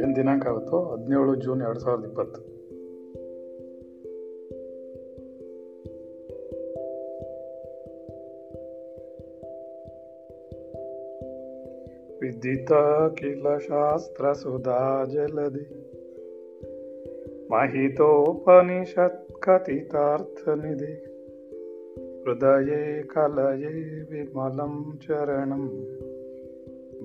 ಏನು ದಿನಾಂಕ ಆಗುತ್ತೋ ಹದಿನೇಳು ಜೂನ್ ಎರಡು ಸಾವಿರದ ಇಪ್ಪತ್ತು ವಿದಿತ ಕಿಲ ಶಾಸ್ತ್ರ ಸುಧಾ ಜಲದಿ महितोपनिषत् कथितार्थनिधि हृदये कलये विमलं चरणं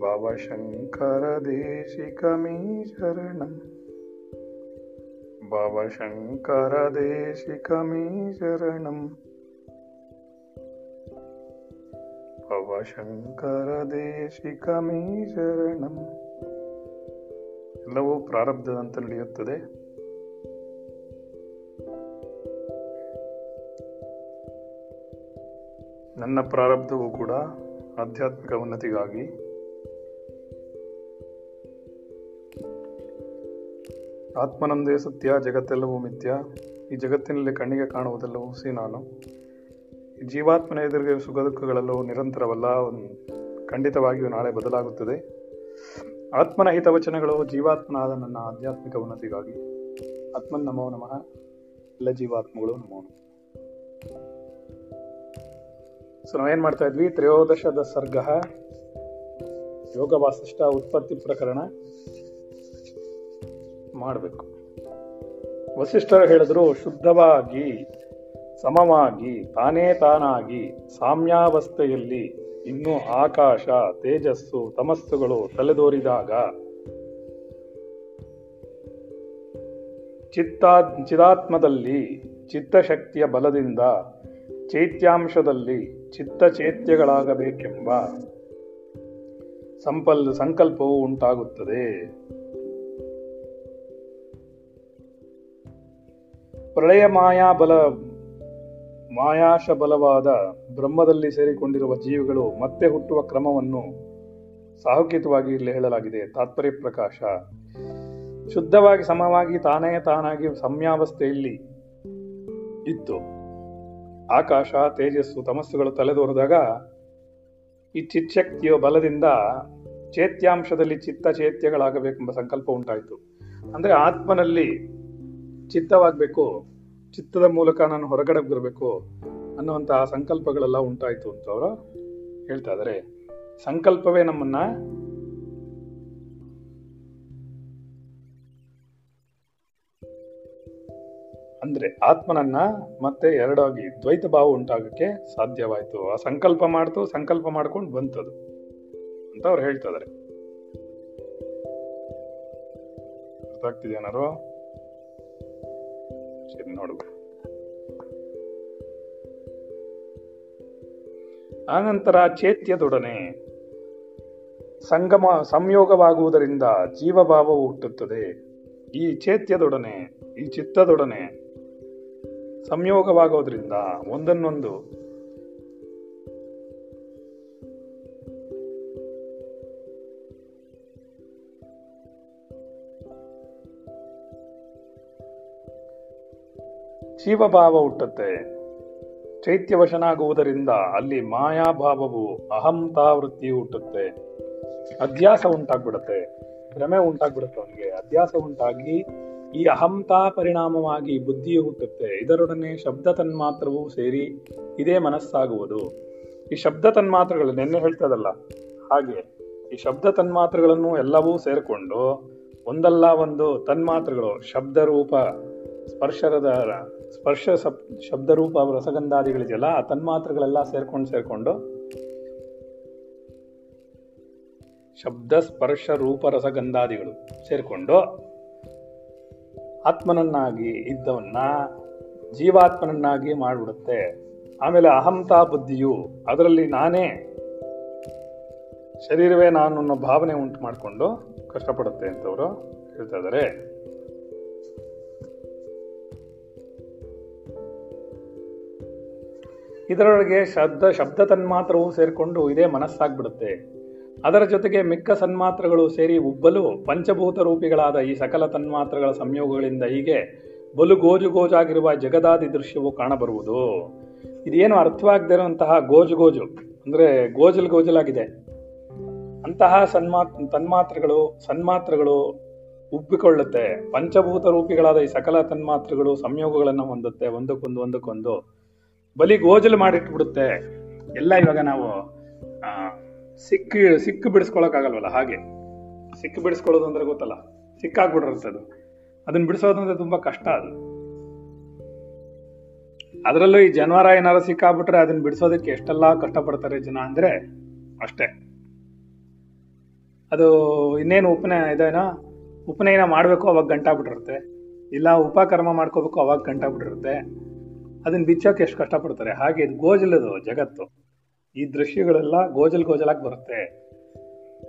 भवशङ्करदेशिकमी शरणम् भवशङ्करदेशिकमी शरणम् ಭವಶಂಕರದೇಶಿಕಮೀ ಶರಣಂ ಎಲ್ಲವೂ ಪ್ರಾರಬ್ಧದಂತೆ ನಡೆಯುತ್ತದೆ ನನ್ನ ಪ್ರಾರಬ್ಧವೂ ಕೂಡ ಆಧ್ಯಾತ್ಮಿಕ ಉನ್ನತಿಗಾಗಿ. ಆತ್ಮನಂದೇ ಸತ್ಯ, ಜಗತ್ತೆಲ್ಲವೂ ಮಿಥ್ಯ. ಈ ಜಗತ್ತಿನಲ್ಲಿ ಕಣ್ಣಿಗೆ ಕಾಣುವುದೆಲ್ಲವೂ ಸಿ ನಾನು ಜೀವಾತ್ಮನ ಎದುರಿಗೆ ಸುಖ ದುಃಖಗಳೆಲ್ಲವೂ ನಿರಂತರವಲ್ಲ ಖಂಡಿತವಾಗಿಯೂ ನಾಳೆ ಬದಲಾಗುತ್ತದೆ. ಆತ್ಮನ ಹಿತವಚನಗಳು ಜೀವಾತ್ಮನಾದ ನನ್ನ ಆಧ್ಯಾತ್ಮಿಕ ಉನ್ನತಿಗಾಗಿ. ಆತ್ಮನ್ ನಮೋ ನಮಃ. ಎಲ್ಲ ಜೀವಾತ್ಮಗಳು ನಮಃ. ಸೊ ನಾವೇನು ಮಾಡ್ತಾ ಇದ್ವಿ? ತ್ರಯೋದಶದ ಸರ್ಗ ಯೋಗ ವಾಸಿಷ್ಠ ಉತ್ಪತ್ತಿ ಪ್ರಕರಣ ಮಾಡಬೇಕು. ವಸಿಷ್ಠರು ಹೇಳಿದ್ರು, ಶುದ್ಧವಾಗಿ, ಸಮವಾಗಿ, ತಾನೇ ತಾನಾಗಿ, ಸಾಮ್ಯಾವಸ್ಥೆಯಲ್ಲಿ ಇನ್ನು ಆಕಾಶ, ತೇಜಸ್ಸು, ತಮಸ್ಸುಗಳು ತಲೆದೋರಿದಾಗ ಚಿತ್ತ, ಚಿದಾತ್ಮದಲ್ಲಿ ಚಿತ್ತಶಕ್ತಿಯ ಬಲದಿಂದ ಚೈತ್ಯಾಂಶದಲ್ಲಿ ಚಿತ್ತಚೇತ್ಯಗಳಾಗಬೇಕೆಂಬ ಸಂಪಲ್, ಸಂಕಲ್ಪವು ಉಂಟಾಗುತ್ತದೆ. ಪ್ರಳಯ ಮಾಯಾ ಬಲ ಮಾಯಾಶ ಬಲವಾದ ಬ್ರಹ್ಮದಲ್ಲಿ ಸೇರಿಕೊಂಡಿರುವ ಜೀವಿಗಳು ಮತ್ತೆ ಹುಟ್ಟುವ ಕ್ರಮವನ್ನು ಸಾಹುಕಿತವಾಗಿ ಇಲ್ಲಿ ಹೇಳಲಾಗಿದೆ. ತಾತ್ಪರ್ಯ ಪ್ರಕಾಶ. ಶುದ್ಧವಾಗಿ, ಸಮವಾಗಿ ತಾನೇ ತಾನಾಗಿ ಸಮ್ಯಾವಸ್ಥೆಯಲ್ಲಿ ಇತ್ತು. ಆಕಾಶ, ತೇಜಸ್ಸು, ತಮಸ್ಸುಗಳು ತಲೆದೋರಿದಾಗ ಈ ಚಿಚ್ಛಕ್ತಿಯ ಬಲದಿಂದ ಚೇತ್ಯಾಂಶದಲ್ಲಿ ಚಿತ್ತ ಚೇತ್ಯಗಳಾಗಬೇಕೆಂಬ ಸಂಕಲ್ಪ ಉಂಟಾಯಿತು. ಅಂದ್ರೆ ಆತ್ಮನಲ್ಲಿ ಚಿತ್ತವಾಗಬೇಕು, ಚಿತ್ತದ ಮೂಲಕ ನಾನು ಹೊರಗಡೆ ಬರಬೇಕು ಅನ್ನುವಂತಹ ಸಂಕಲ್ಪಗಳೆಲ್ಲ ಉಂಟಾಯಿತು ಅಂತ ಅವರು ಹೇಳ್ತಾ ಇದ್ದಾರೆ ಸಂಕಲ್ಪವೇ ನಮ್ಮನ್ನ ಅಂದ್ರೆ ಆತ್ಮನನ್ನ ಮತ್ತೆ ಎರಡಾಗಿ ದ್ವೈತ ಭಾವ ಉಂಟಾಗಕ್ಕೆ ಸಾಧ್ಯವಾಯಿತು. ಆ ಸಂಕಲ್ಪ ಮಾಡ್ತು, ಸಂಕಲ್ಪ ಮಾಡ್ಕೊಂಡು ಬಂತದು ಅಂತ ಅವ್ರು ಹೇಳ್ತಾ ಏನಾರು ಅರ್ಥ ಆಗ್ತಿದೇನಾರು ಸರಿ, ನೋಡುವ. ಆನಂತರ ಚೇತ್ಯದೊಡನೆ ಸಂಗಮ ಸಂಯೋಗವಾಗುವುದರಿಂದ ಜೀವಭಾವವು ಹುಟ್ಟುತ್ತದೆ. ಈ ಚೇತ್ಯದೊಡನೆ, ಈ ಚಿತ್ತದೊಡನೆ ಸಂಯೋಗವಾಗೋದ್ರಿಂದ ಒಂದನ್ನೊಂದು ಜೀವಭಾವ ಹುಟ್ಟುತ್ತೆ. ಚೈತ್ಯವಶನಾಗುವುದರಿಂದ ಅಲ್ಲಿ ಮಾಯಾಭಾವವು ಅಹಂತಾವೃತ್ತಿ ಹುಟ್ಟುತ್ತೆ. ಅಧ್ಯಾಸ ಉಂಟಾಗ್ಬಿಡುತ್ತೆ. ಭ್ರಮೆ ಉಂಟಾಗ್ಬಿಡುತ್ತೆ ಅವನಿಗೆ. ಅಧ್ಯಾಸ ಉಂಟಾಗಿ ಈ ಅಹಂತಾ ಪರಿಣಾಮವಾಗಿ ಬುದ್ಧಿಯು ಹುಟ್ಟುತ್ತೆ. ಇದರೊಡನೆ ಶಬ್ದ ತನ್ಮಾತ್ರವೂ ಸೇರಿ ಇದೇ ಮನಸ್ಸಾಗುವುದು. ಈ ಶಬ್ದ ತನ್ಮಾತ್ರಗಳು ನೆನ್ನೆ ಹೇಳ್ತದಲ್ಲ, ಹಾಗೆ ಈ ಶಬ್ದ ತನ್ಮಾತ್ರಗಳನ್ನು ಎಲ್ಲವೂ ಸೇರಿಕೊಂಡು ಒಂದಲ್ಲ ಒಂದು ತನ್ಮಾತ್ರಗಳು ಶಬ್ದ ರೂಪ ಸ್ಪರ್ಶದ ಸ್ಪರ್ಶ ಶಬ್ದ ರೂಪ ರಸಗಂಧಾದಿಗಳಿದೆಯಲ್ಲ ಆ ತನ್ಮಾತ್ರಗಳೆಲ್ಲ ಸೇರ್ಕೊಂಡು ಸೇರ್ಕೊಂಡು ಶಬ್ದ, ಸ್ಪರ್ಶ, ರೂಪ, ರಸಗಂಧಾದಿಗಳು ಸೇರ್ಕೊಂಡು ಆತ್ಮನನ್ನಾಗಿ ಇದ್ದವನ್ನ ಜೀವಾತ್ಮನನ್ನಾಗಿ ಮಾಡಿಬಿಡುತ್ತೆ. ಆಮೇಲೆ ಅಹಂತಾ ಬುದ್ಧಿಯು ಅದರಲ್ಲಿ ನಾನೇ ಶರೀರವೇ ನಾನು ಅನ್ನೋ ಭಾವನೆ ಉಂಟು ಮಾಡಿಕೊಂಡು ಕಷ್ಟಪಡುತ್ತೆ ಅಂತವರು ಹೇಳ್ತಾ ಇದ್ದಾರೆ. ಇದರೊಳಗೆ ಶಬ್ದ ಶಬ್ದ ತನ್ಮಾತ್ರವೂ ಸೇರಿಕೊಂಡು ಇದೇ ಮನಸ್ಸಾಗ್ಬಿಡುತ್ತೆ. ಅದರ ಜೊತೆಗೆ ಮಿಕ್ಕ ಸನ್ಮಾತ್ರಗಳು ಸೇರಿ ಉಬ್ಬಲು ಪಂಚಭೂತ ರೂಪಿಗಳಾದ ಈ ಸಕಲ ತನ್ಮಾತ್ರಗಳ ಸಂಯೋಗಗಳಿಂದ ಹೀಗೆ ಬಲು ಗೋಜು ಗೋಜಾಗಿರುವ ಜಗದಾದಿ ದೃಶ್ಯವು ಕಾಣಬರುವುದು. ಇದೇನು ಅರ್ಥವಾಗದೇ ಇರುವಂತಹ ಗೋಜು ಗೋಜು, ಅಂದರೆ ಗೋಜಲ್ ಗೋಜಲಾಗಿದೆ. ಅಂತಹ ಸನ್ಮಾ, ತನ್ಮಾತ್ರಗಳು, ಸನ್ಮಾತ್ರಗಳು ಉಬ್ಬಿಕೊಳ್ಳುತ್ತೆ. ಪಂಚಭೂತ ರೂಪಿಗಳಾದ ಈ ಸಕಲ ತನ್ಮಾತ್ರಗಳು ಸಂಯೋಗಗಳನ್ನು ಹೊಂದುತ್ತೆ. ಒಂದಕ್ಕೊಂದು ಒಂದಕ್ಕೊಂದು. ಬಲಿ ಗೋಜಲು ಮಾಡಿಟ್ಬಿಡುತ್ತೆ. ಎಲ್ಲ ಇವಾಗ ನಾವು ಸಿಕ್ಕಿ ಸಿಕ್ಕು ಬಿಡಿಸ್ಕೊಳಕ್ಕಾಗಲ್ವಲ್ಲ ಹಾಗೆ. ಸಿಕ್ಕು ಬಿಡಿಸ್ಕೊಳ್ಳೋದು ಅಂದ್ರೆ ಗೊತ್ತಲ್ಲ. ಸಿಕ್ಕಾಕ್ಬಿಟ್ಟಿರುತ್ತೆ ಅದು. ಅದನ್ನ ಬಿಡಿಸೋದಂದ್ರೆ ತುಂಬಾ ಕಷ್ಟ ಅದು. ಅದರಲ್ಲೂ ಈ ಜನವಾರ ಏನಾರು ಸಿಕ್ಕಾಬಿಟ್ರೆ ಅದನ್ನ ಬಿಡಿಸೋದಕ್ಕೆ ಎಷ್ಟೆಲ್ಲ ಕಷ್ಟಪಡ್ತಾರೆ ಜನ ಅಂದ್ರೆ ಅಷ್ಟೇ. ಅದು ಇನ್ನೇನು ಉಪನಯ ಇದೇನೋ? ಉಪನಯನ ಮಾಡಬೇಕು, ಅವಾಗ ಗಂಟಾಗ್ಬಿಟ್ಟಿರುತ್ತೆ. ಇಲ್ಲ, ಉಪಕರ್ಮ ಮಾಡ್ಕೋಬೇಕು, ಅವಾಗ ಗಂಟಾಗ್ಬಿಟ್ಟಿರುತ್ತೆ. ಅದನ್ನ ಬಿಚ್ಚೋಕೆ ಎಷ್ಟು ಕಷ್ಟಪಡ್ತಾರೆ? ಹಾಗೆ ಇದು ಗೋಜಲದು ಜಗತ್ತು. ಈ ದೃಶ್ಯಗಳೆಲ್ಲ ಗೋಜಲ್ ಗೋಜಲಾಗಿ ಬರುತ್ತೆ.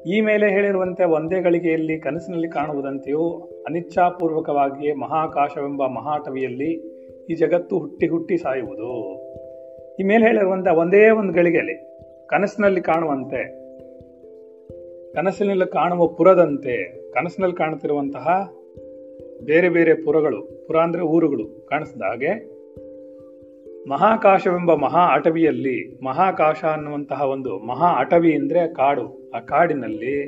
ಈ ಮೇಲೆ ಹೇಳಿರುವಂತೆ ಒಂದೇ ಗಳಿಗೆಯಲ್ಲಿ ಕನಸಿನಲ್ಲಿ ಕಾಣುವುದಂತೆಯೂ ಅನಿಚ್ಛಾಪೂರ್ವಕವಾಗಿಯೇ ಮಹಾಕಾಶವೆಂಬ ಮಹಾಟವಿಯಲ್ಲಿ ಈ ಜಗತ್ತು ಹುಟ್ಟಿ ಹುಟ್ಟಿ ಸಾಯುವುದು. ಈ ಮೇಲೆ ಹೇಳಿರುವಂತೆ ಒಂದೇ ಒಂದು ಗಳಿಗೆಯಲ್ಲಿ ಕನಸಿನಲ್ಲಿ ಕಾಣುವಂತೆ, ಕನಸಿನಲ್ಲಿ ಕಾಣುವ ಪುರದಂತೆ, ಕನಸಿನಲ್ಲಿ ಕಾಣುತ್ತಿರುವಂತಹ ಬೇರೆ ಬೇರೆ ಪುರಗಳು, ಪುರ ಅಂದರೆ ಊರುಗಳು ಕಾಣಿಸಿದ ಹಾಗೆ ಮಹಾಕಾಶವೆಂಬ ಮಹಾ ಅಟವಿಯಲ್ಲಿ, ಮಹಾಕಾಶ ಅನ್ನುವಂತಹ ಒಂದು ಮಹಾ ಅಟವಿ ಅಂದರೆ ಕಾಡು. ಆ ಕಾಡಿನಲ್ಲಿ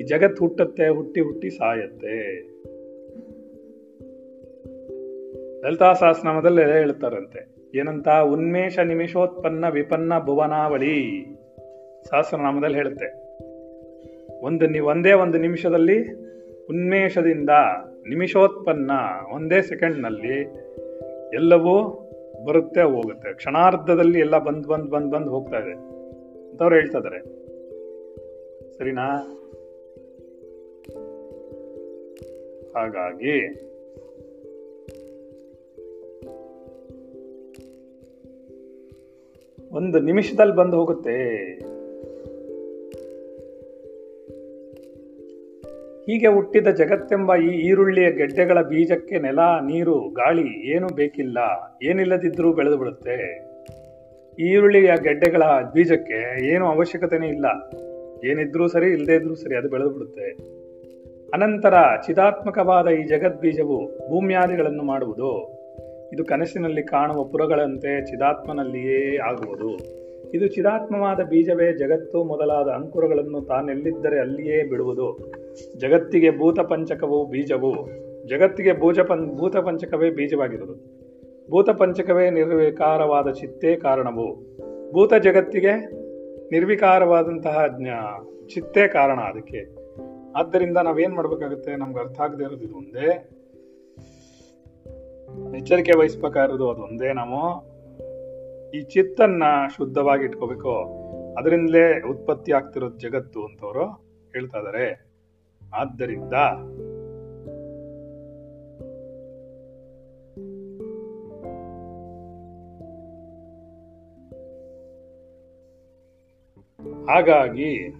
ಈ ಜಗತ್ ಹುಟ್ಟುತ್ತೆ, ಹುಟ್ಟಿ ಹುಟ್ಟಿ ಸಾಯತ್ತೆ. ಲಲಿತಾ ಸಹಸ್ರನಾಮದಲ್ಲಿ ಹೇಳ್ತಾರಂತೆ. ಏನಂತ? ಉನ್ಮೇಷ ನಿಮಿಷೋತ್ಪನ್ನ ವಿಪನ್ನ ಭುವನಾವಳಿ. ಸಹಸ್ರನಾಮದಲ್ಲಿ ಹೇಳುತ್ತೆ. ಒಂದು ನಿ, ಒಂದೇ ಒಂದು ನಿಮಿಷದಲ್ಲಿ ಉನ್ಮೇಷದಿಂದ ನಿಮಿಷೋತ್ಪನ್ನ ಒಂದೇ ಸೆಕೆಂಡ್ನಲ್ಲಿ ಎಲ್ಲವೂ ಬರುತ್ತೆ, ಹೋಗುತ್ತೆ. ಕ್ಷಣಾರ್ಧದಲ್ಲಿ ಎಲ್ಲ ಬಂದ್ ಬಂದ್ ಬಂದ್ ಬಂದ್ ಹೋಗ್ತಾ ಇದೆ. ಅಂತವ್ರು ಹೇಳ್ತಾ ಇದ್ದಾರೆ ಸರಿನಾ? ಹಾಗಾಗಿ ಒಂದು ನಿಮಿಷದಲ್ಲಿ ಬಂದು ಹೋಗುತ್ತೆ. ಹೀಗೆ ಹುಟ್ಟಿದ ಜಗತ್ತೆಂಬ ಈ ಈರುಳ್ಳಿಯ ಗೆಡ್ಡೆಗಳ ಬೀಜಕ್ಕೆ ನೆಲ, ನೀರು, ಗಾಳಿ ಏನು ಬೇಕಿಲ್ಲ. ಏನಿಲ್ಲದಿದ್ದರೂ ಬೆಳೆದು ಬಿಡುತ್ತೆ. ಈರುಳ್ಳಿಯ ಗೆಡ್ಡೆಗಳ ಬೀಜಕ್ಕೆ ಏನು ಅವಶ್ಯಕತೆನೇ ಇಲ್ಲ. ಏನಿದ್ರೂ ಸರಿ ಇಲ್ಲದೇ ಇದ್ರೂ ಸರಿ, ಅದು ಬೆಳೆದು ಬಿಡುತ್ತೆ. ಅನಂತರ ಚಿದಾತ್ಮಕವಾದ ಈ ಜಗದ್ಬೀಜವು ಭೂಮ್ಯಾದಿಗಳನ್ನು ಮಾಡುವುದು. ಇದು ಕನಸಿನಲ್ಲಿ ಕಾಣುವ ಪುರಗಳಂತೆ ಚಿದಾತ್ಮನಲ್ಲಿಯೇ ಆಗುವುದು. ಇದು ಚಿರಾತ್ಮವಾದ ಬೀಜವೇ ಜಗತ್ತು ಮೊದಲಾದ ಅಂಕುರಗಳನ್ನು ತಾನೆಲ್ಲಿದ್ದರೆ ಅಲ್ಲಿಯೇ ಬಿಡುವುದು. ಜಗತ್ತಿಗೆ ಭೂತ ಪಂಚಕವು ಬೀಜವು, ಜಗತ್ತಿಗೆ ಭೂಜ ಪಂ ಭೂತ ಪಂಚಕವೇ ಬೀಜವಾಗಿರುವುದು. ಭೂತ ಪಂಚಕವೇ ನಿರ್ವಿಕಾರವಾದ ಚಿತ್ತೇ ಕಾರಣವು. ಭೂತ ಜಗತ್ತಿಗೆ ನಿರ್ವಿಕಾರವಾದಂತಹ ಜ್ಞಾ- ಚಿತ್ತೇ ಕಾರಣ ಅದಕ್ಕೆ. ಆದ್ದರಿಂದ ನಾವೇನು ಮಾಡಬೇಕಾಗುತ್ತೆ? ನಮ್ಗೆ ಅರ್ಥ ಆಗದೆ ಇರೋದು ಇದು ಒಂದೇ. ಎಚ್ಚರಿಕೆ ವಹಿಸ್ಬೇಕಾಗಿರೋದು ಅದು ಒಂದೇ ನಾವು. ಈ ಚಿತ್ತನ್ನ ಶುದ್ಧವಾಗಿ ಇಟ್ಕೋಬೇಕು ಅದರಿಂದಲೇ ಉತ್ಪತ್ತಿ ಆಗ್ತಿರೋದು ಜಗತ್ತು ಅಂತವರು ಹೇಳ್ತಾ ಇದಾರೆ. ಆದ್ದರಿಂದ ಹಾಗಾಗಿ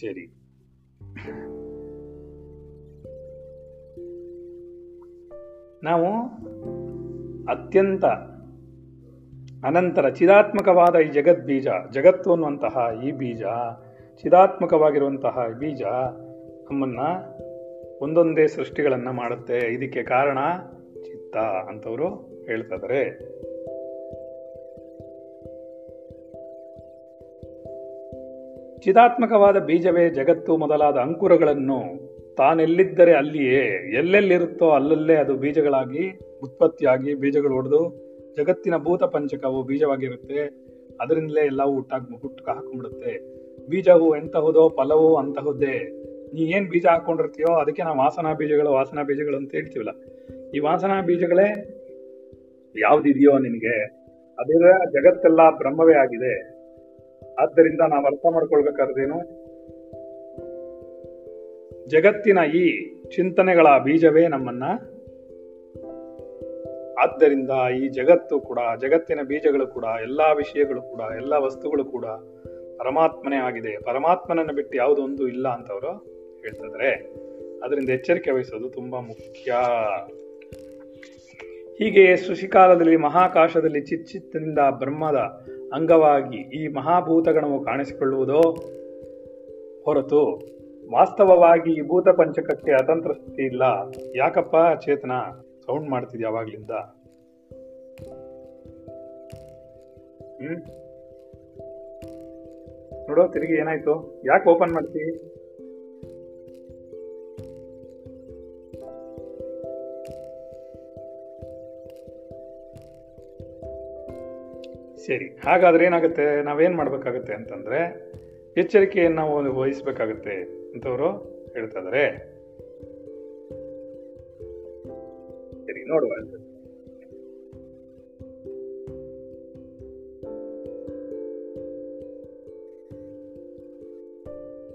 ಸರಿ. ನಾವು ಅತ್ಯಂತ ಅನಂತರ ಚಿದಾತ್ಮಕವಾದ ಈ ಜಗದ್ ಬೀಜ, ಜಗತ್ತು ಅನ್ನುವಂತಹ ಈ ಬೀಜ, ಚಿದಾತ್ಮಕವಾಗಿರುವಂತಹ ಬೀಜ ನಮ್ಮನ್ನ ಒಂದೊಂದೇ ಸೃಷ್ಟಿಗಳನ್ನು ಮಾಡುತ್ತೆ. ಇದಕ್ಕೆ ಕಾರಣ ಚಿತ್ತ ಅಂತವರು ಹೇಳ್ತಾ ಇದಾರೆ ಚಿದಾತ್ಮಕವಾದ ಬೀಜವೇ ಜಗತ್ತು ಮೊದಲಾದ ಅಂಕುರಗಳನ್ನು ತಾನೆಲ್ಲಿದ್ದರೆ ಅಲ್ಲಿಯೇ, ಎಲ್ಲೆಲ್ಲಿರುತ್ತೋ ಅಲ್ಲಲ್ಲೇ ಅದು ಬೀಜಗಳಾಗಿ ಉತ್ಪತ್ತಿಯಾಗಿ ಬೀಜಗಳು ಹೊಡೆದು ಜಗತ್ತಿನ ಭೂತ ಪಂಚಕವು ಬೀಜವಾಗಿರುತ್ತೆ. ಅದರಿಂದಲೇ ಎಲ್ಲವೂ ಹುಟ್ಟಾಕ್ ಹುಟ್ಟು ಹಾಕೊಂಡ್ಬಿಡುತ್ತೆ. ಬೀಜವು ಎಂತಹುದೋ ಫಲವು ಅಂತಹುದೇ. ನೀ ಏನು ಬೀಜ ಹಾಕೊಂಡಿರ್ತೀಯೋ ಅದಕ್ಕೆ ನಾವು ವಾಸನಾ ಬೀಜಗಳು ವಾಸನಾ ಬೀಜಗಳು ಅಂತ ಹೇಳ್ತೀವಲ್ಲ. ಈ ವಾಸನಾ ಬೀಜಗಳೇ ಯಾವ್ದಿದೆಯೋ ನಿನಗೆ. ಅದೇ ಜಗತ್ತೆಲ್ಲ ಬ್ರಹ್ಮವೇ ಆಗಿದೆ. ಆದ್ದರಿಂದ ನಾವು ಅರ್ಥ ಮಾಡ್ಕೊಳ್ಬೇಕಾದ್ರೇನು ಜಗತ್ತಿನ ಈ ಚಿಂತನೆಗಳ ಬೀಜವೇ ನಮ್ಮನ್ನ. ಆದ್ದರಿಂದ ಈ ಜಗತ್ತು ಕೂಡ, ಜಗತ್ತಿನ ಬೀಜಗಳು ಕೂಡ, ಎಲ್ಲಾ ವಿಷಯಗಳು ಕೂಡ, ಎಲ್ಲ ವಸ್ತುಗಳು ಕೂಡ ಪರಮಾತ್ಮನೇ ಆಗಿದೆ. ಪರಮಾತ್ಮನನ್ನು ಬಿಟ್ಟು ಯಾವುದೊಂದು ಇಲ್ಲ ಅಂತ ಅವರು ಹೇಳ್ತಿದ್ದಾರೆ. ಅದರಿಂದ ಎಚ್ಚರಿಕೆ ವಹಿಸೋದು ತುಂಬಾ ಮುಖ್ಯ. ಹೀಗೆ ಸೃಷಿಕಾಲದಲ್ಲಿ ಮಹಾಕಾಶದಲ್ಲಿ ಚಿಚ್ಚಿತ್ತಿನಿಂದ ಬ್ರಹ್ಮದ ಅಂಗವಾಗಿ ಈ ಮಹಾಭೂತಗಣವು ಕಾಣಿಸಿಕೊಳ್ಳುವುದೋ ಹೊರತು ವಾಸ್ತವವಾಗಿ ಈ ಭೂತ ಪಂಚಕಕ್ಕೆ ಅತಂತ್ರ ಸ್ಥಿತಿ ಇಲ್ಲ. ಯಾಕಪ್ಪ ಚೇತನ? ಸೌಂಡ್ ಮಾಡ್ತಿದ್ಯ ಯಾವಾಗ್ಲಿಂದ ಹ್ಮ್. ನೋಡೋ, ತಿರುಗಿ ಏನಾಯ್ತು? ಯಾಕೆ ಓಪನ್ ಮಾಡ್ತಿ? ಸರಿ, ಹಾಗಾದ್ರೆ ಏನಾಗುತ್ತೆ? ನಾವೇನ್ ಮಾಡ್ಬೇಕಾಗತ್ತೆ ಅಂತಂದ್ರೆ, ಎಚ್ಚರಿಕೆಯನ್ನು ವಹಿಸ್ಬೇಕಾಗತ್ತೆ. ಅಂತವರು ಹೇಳ್ತಾ ಇದಾರೆ. ಸರಿ ನೋಡುವ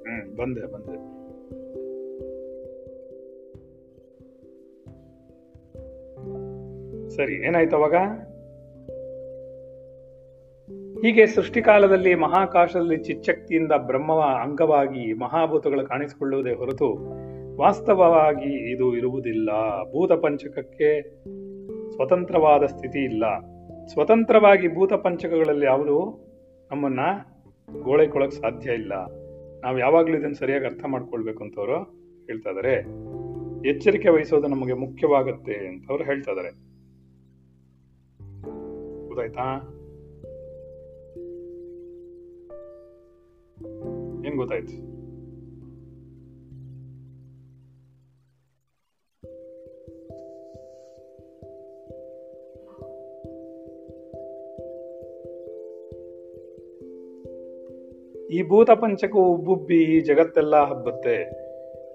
ಹ್ಮ್ ಬಂದೆ ಬಂದೆ. ಸರಿ ಏನಾಯ್ತು ಅವಾಗ? ಹೀಗೆ ಸೃಷ್ಟಿಕಾಲದಲ್ಲಿ ಮಹಾಕಾಶದಲ್ಲಿ ಚಿಚ್ಚಕ್ತಿಯಿಂದ ಬ್ರಹ್ಮವ ಅಂಗವಾಗಿ ಮಹಾಭೂತಗಳು ಕಾಣಿಸಿಕೊಳ್ಳುವುದೇ ಹೊರತು ವಾಸ್ತವವಾಗಿ ಇದು ಇರುವುದಿಲ್ಲ. ಭೂತ ಪಂಚಕಕ್ಕೆ ಸ್ವತಂತ್ರವಾದ ಸ್ಥಿತಿ ಇಲ್ಲ. ಸ್ವತಂತ್ರವಾಗಿ ಭೂತ ಪಂಚಕಗಳಲ್ಲಿ ಯಾವುದು? ನಮ್ಮನ್ನ ಗೋಳೆಕೊಳ್ಳಕ್ ಸಾಧ್ಯ ಇಲ್ಲ. ನಾವು ಯಾವಾಗಲೂ ಇದನ್ನು ಸರಿಯಾಗಿ ಅರ್ಥ ಮಾಡ್ಕೊಳ್ಬೇಕು ಅಂತವರು ಹೇಳ್ತಾ ಇದಾರೆ. ಎಚ್ಚರಿಕೆ ವಹಿಸೋದು ನಮಗೆ ಮುಖ್ಯವಾಗುತ್ತೆ ಅಂತ ಅವ್ರು ಹೇಳ್ತಾ ಇದಾರೆ. ಗೊತ್ತಾಯ್ತಾ? ಏನ್ ಗೊತ್ತಾಯ್ತು. ಈ ಭೂತ ಉಬ್ಬುಬ್ಬಿ ಈ ಜಗತ್ತೆಲ್ಲ ಹಬ್ಬತ್ತೆ.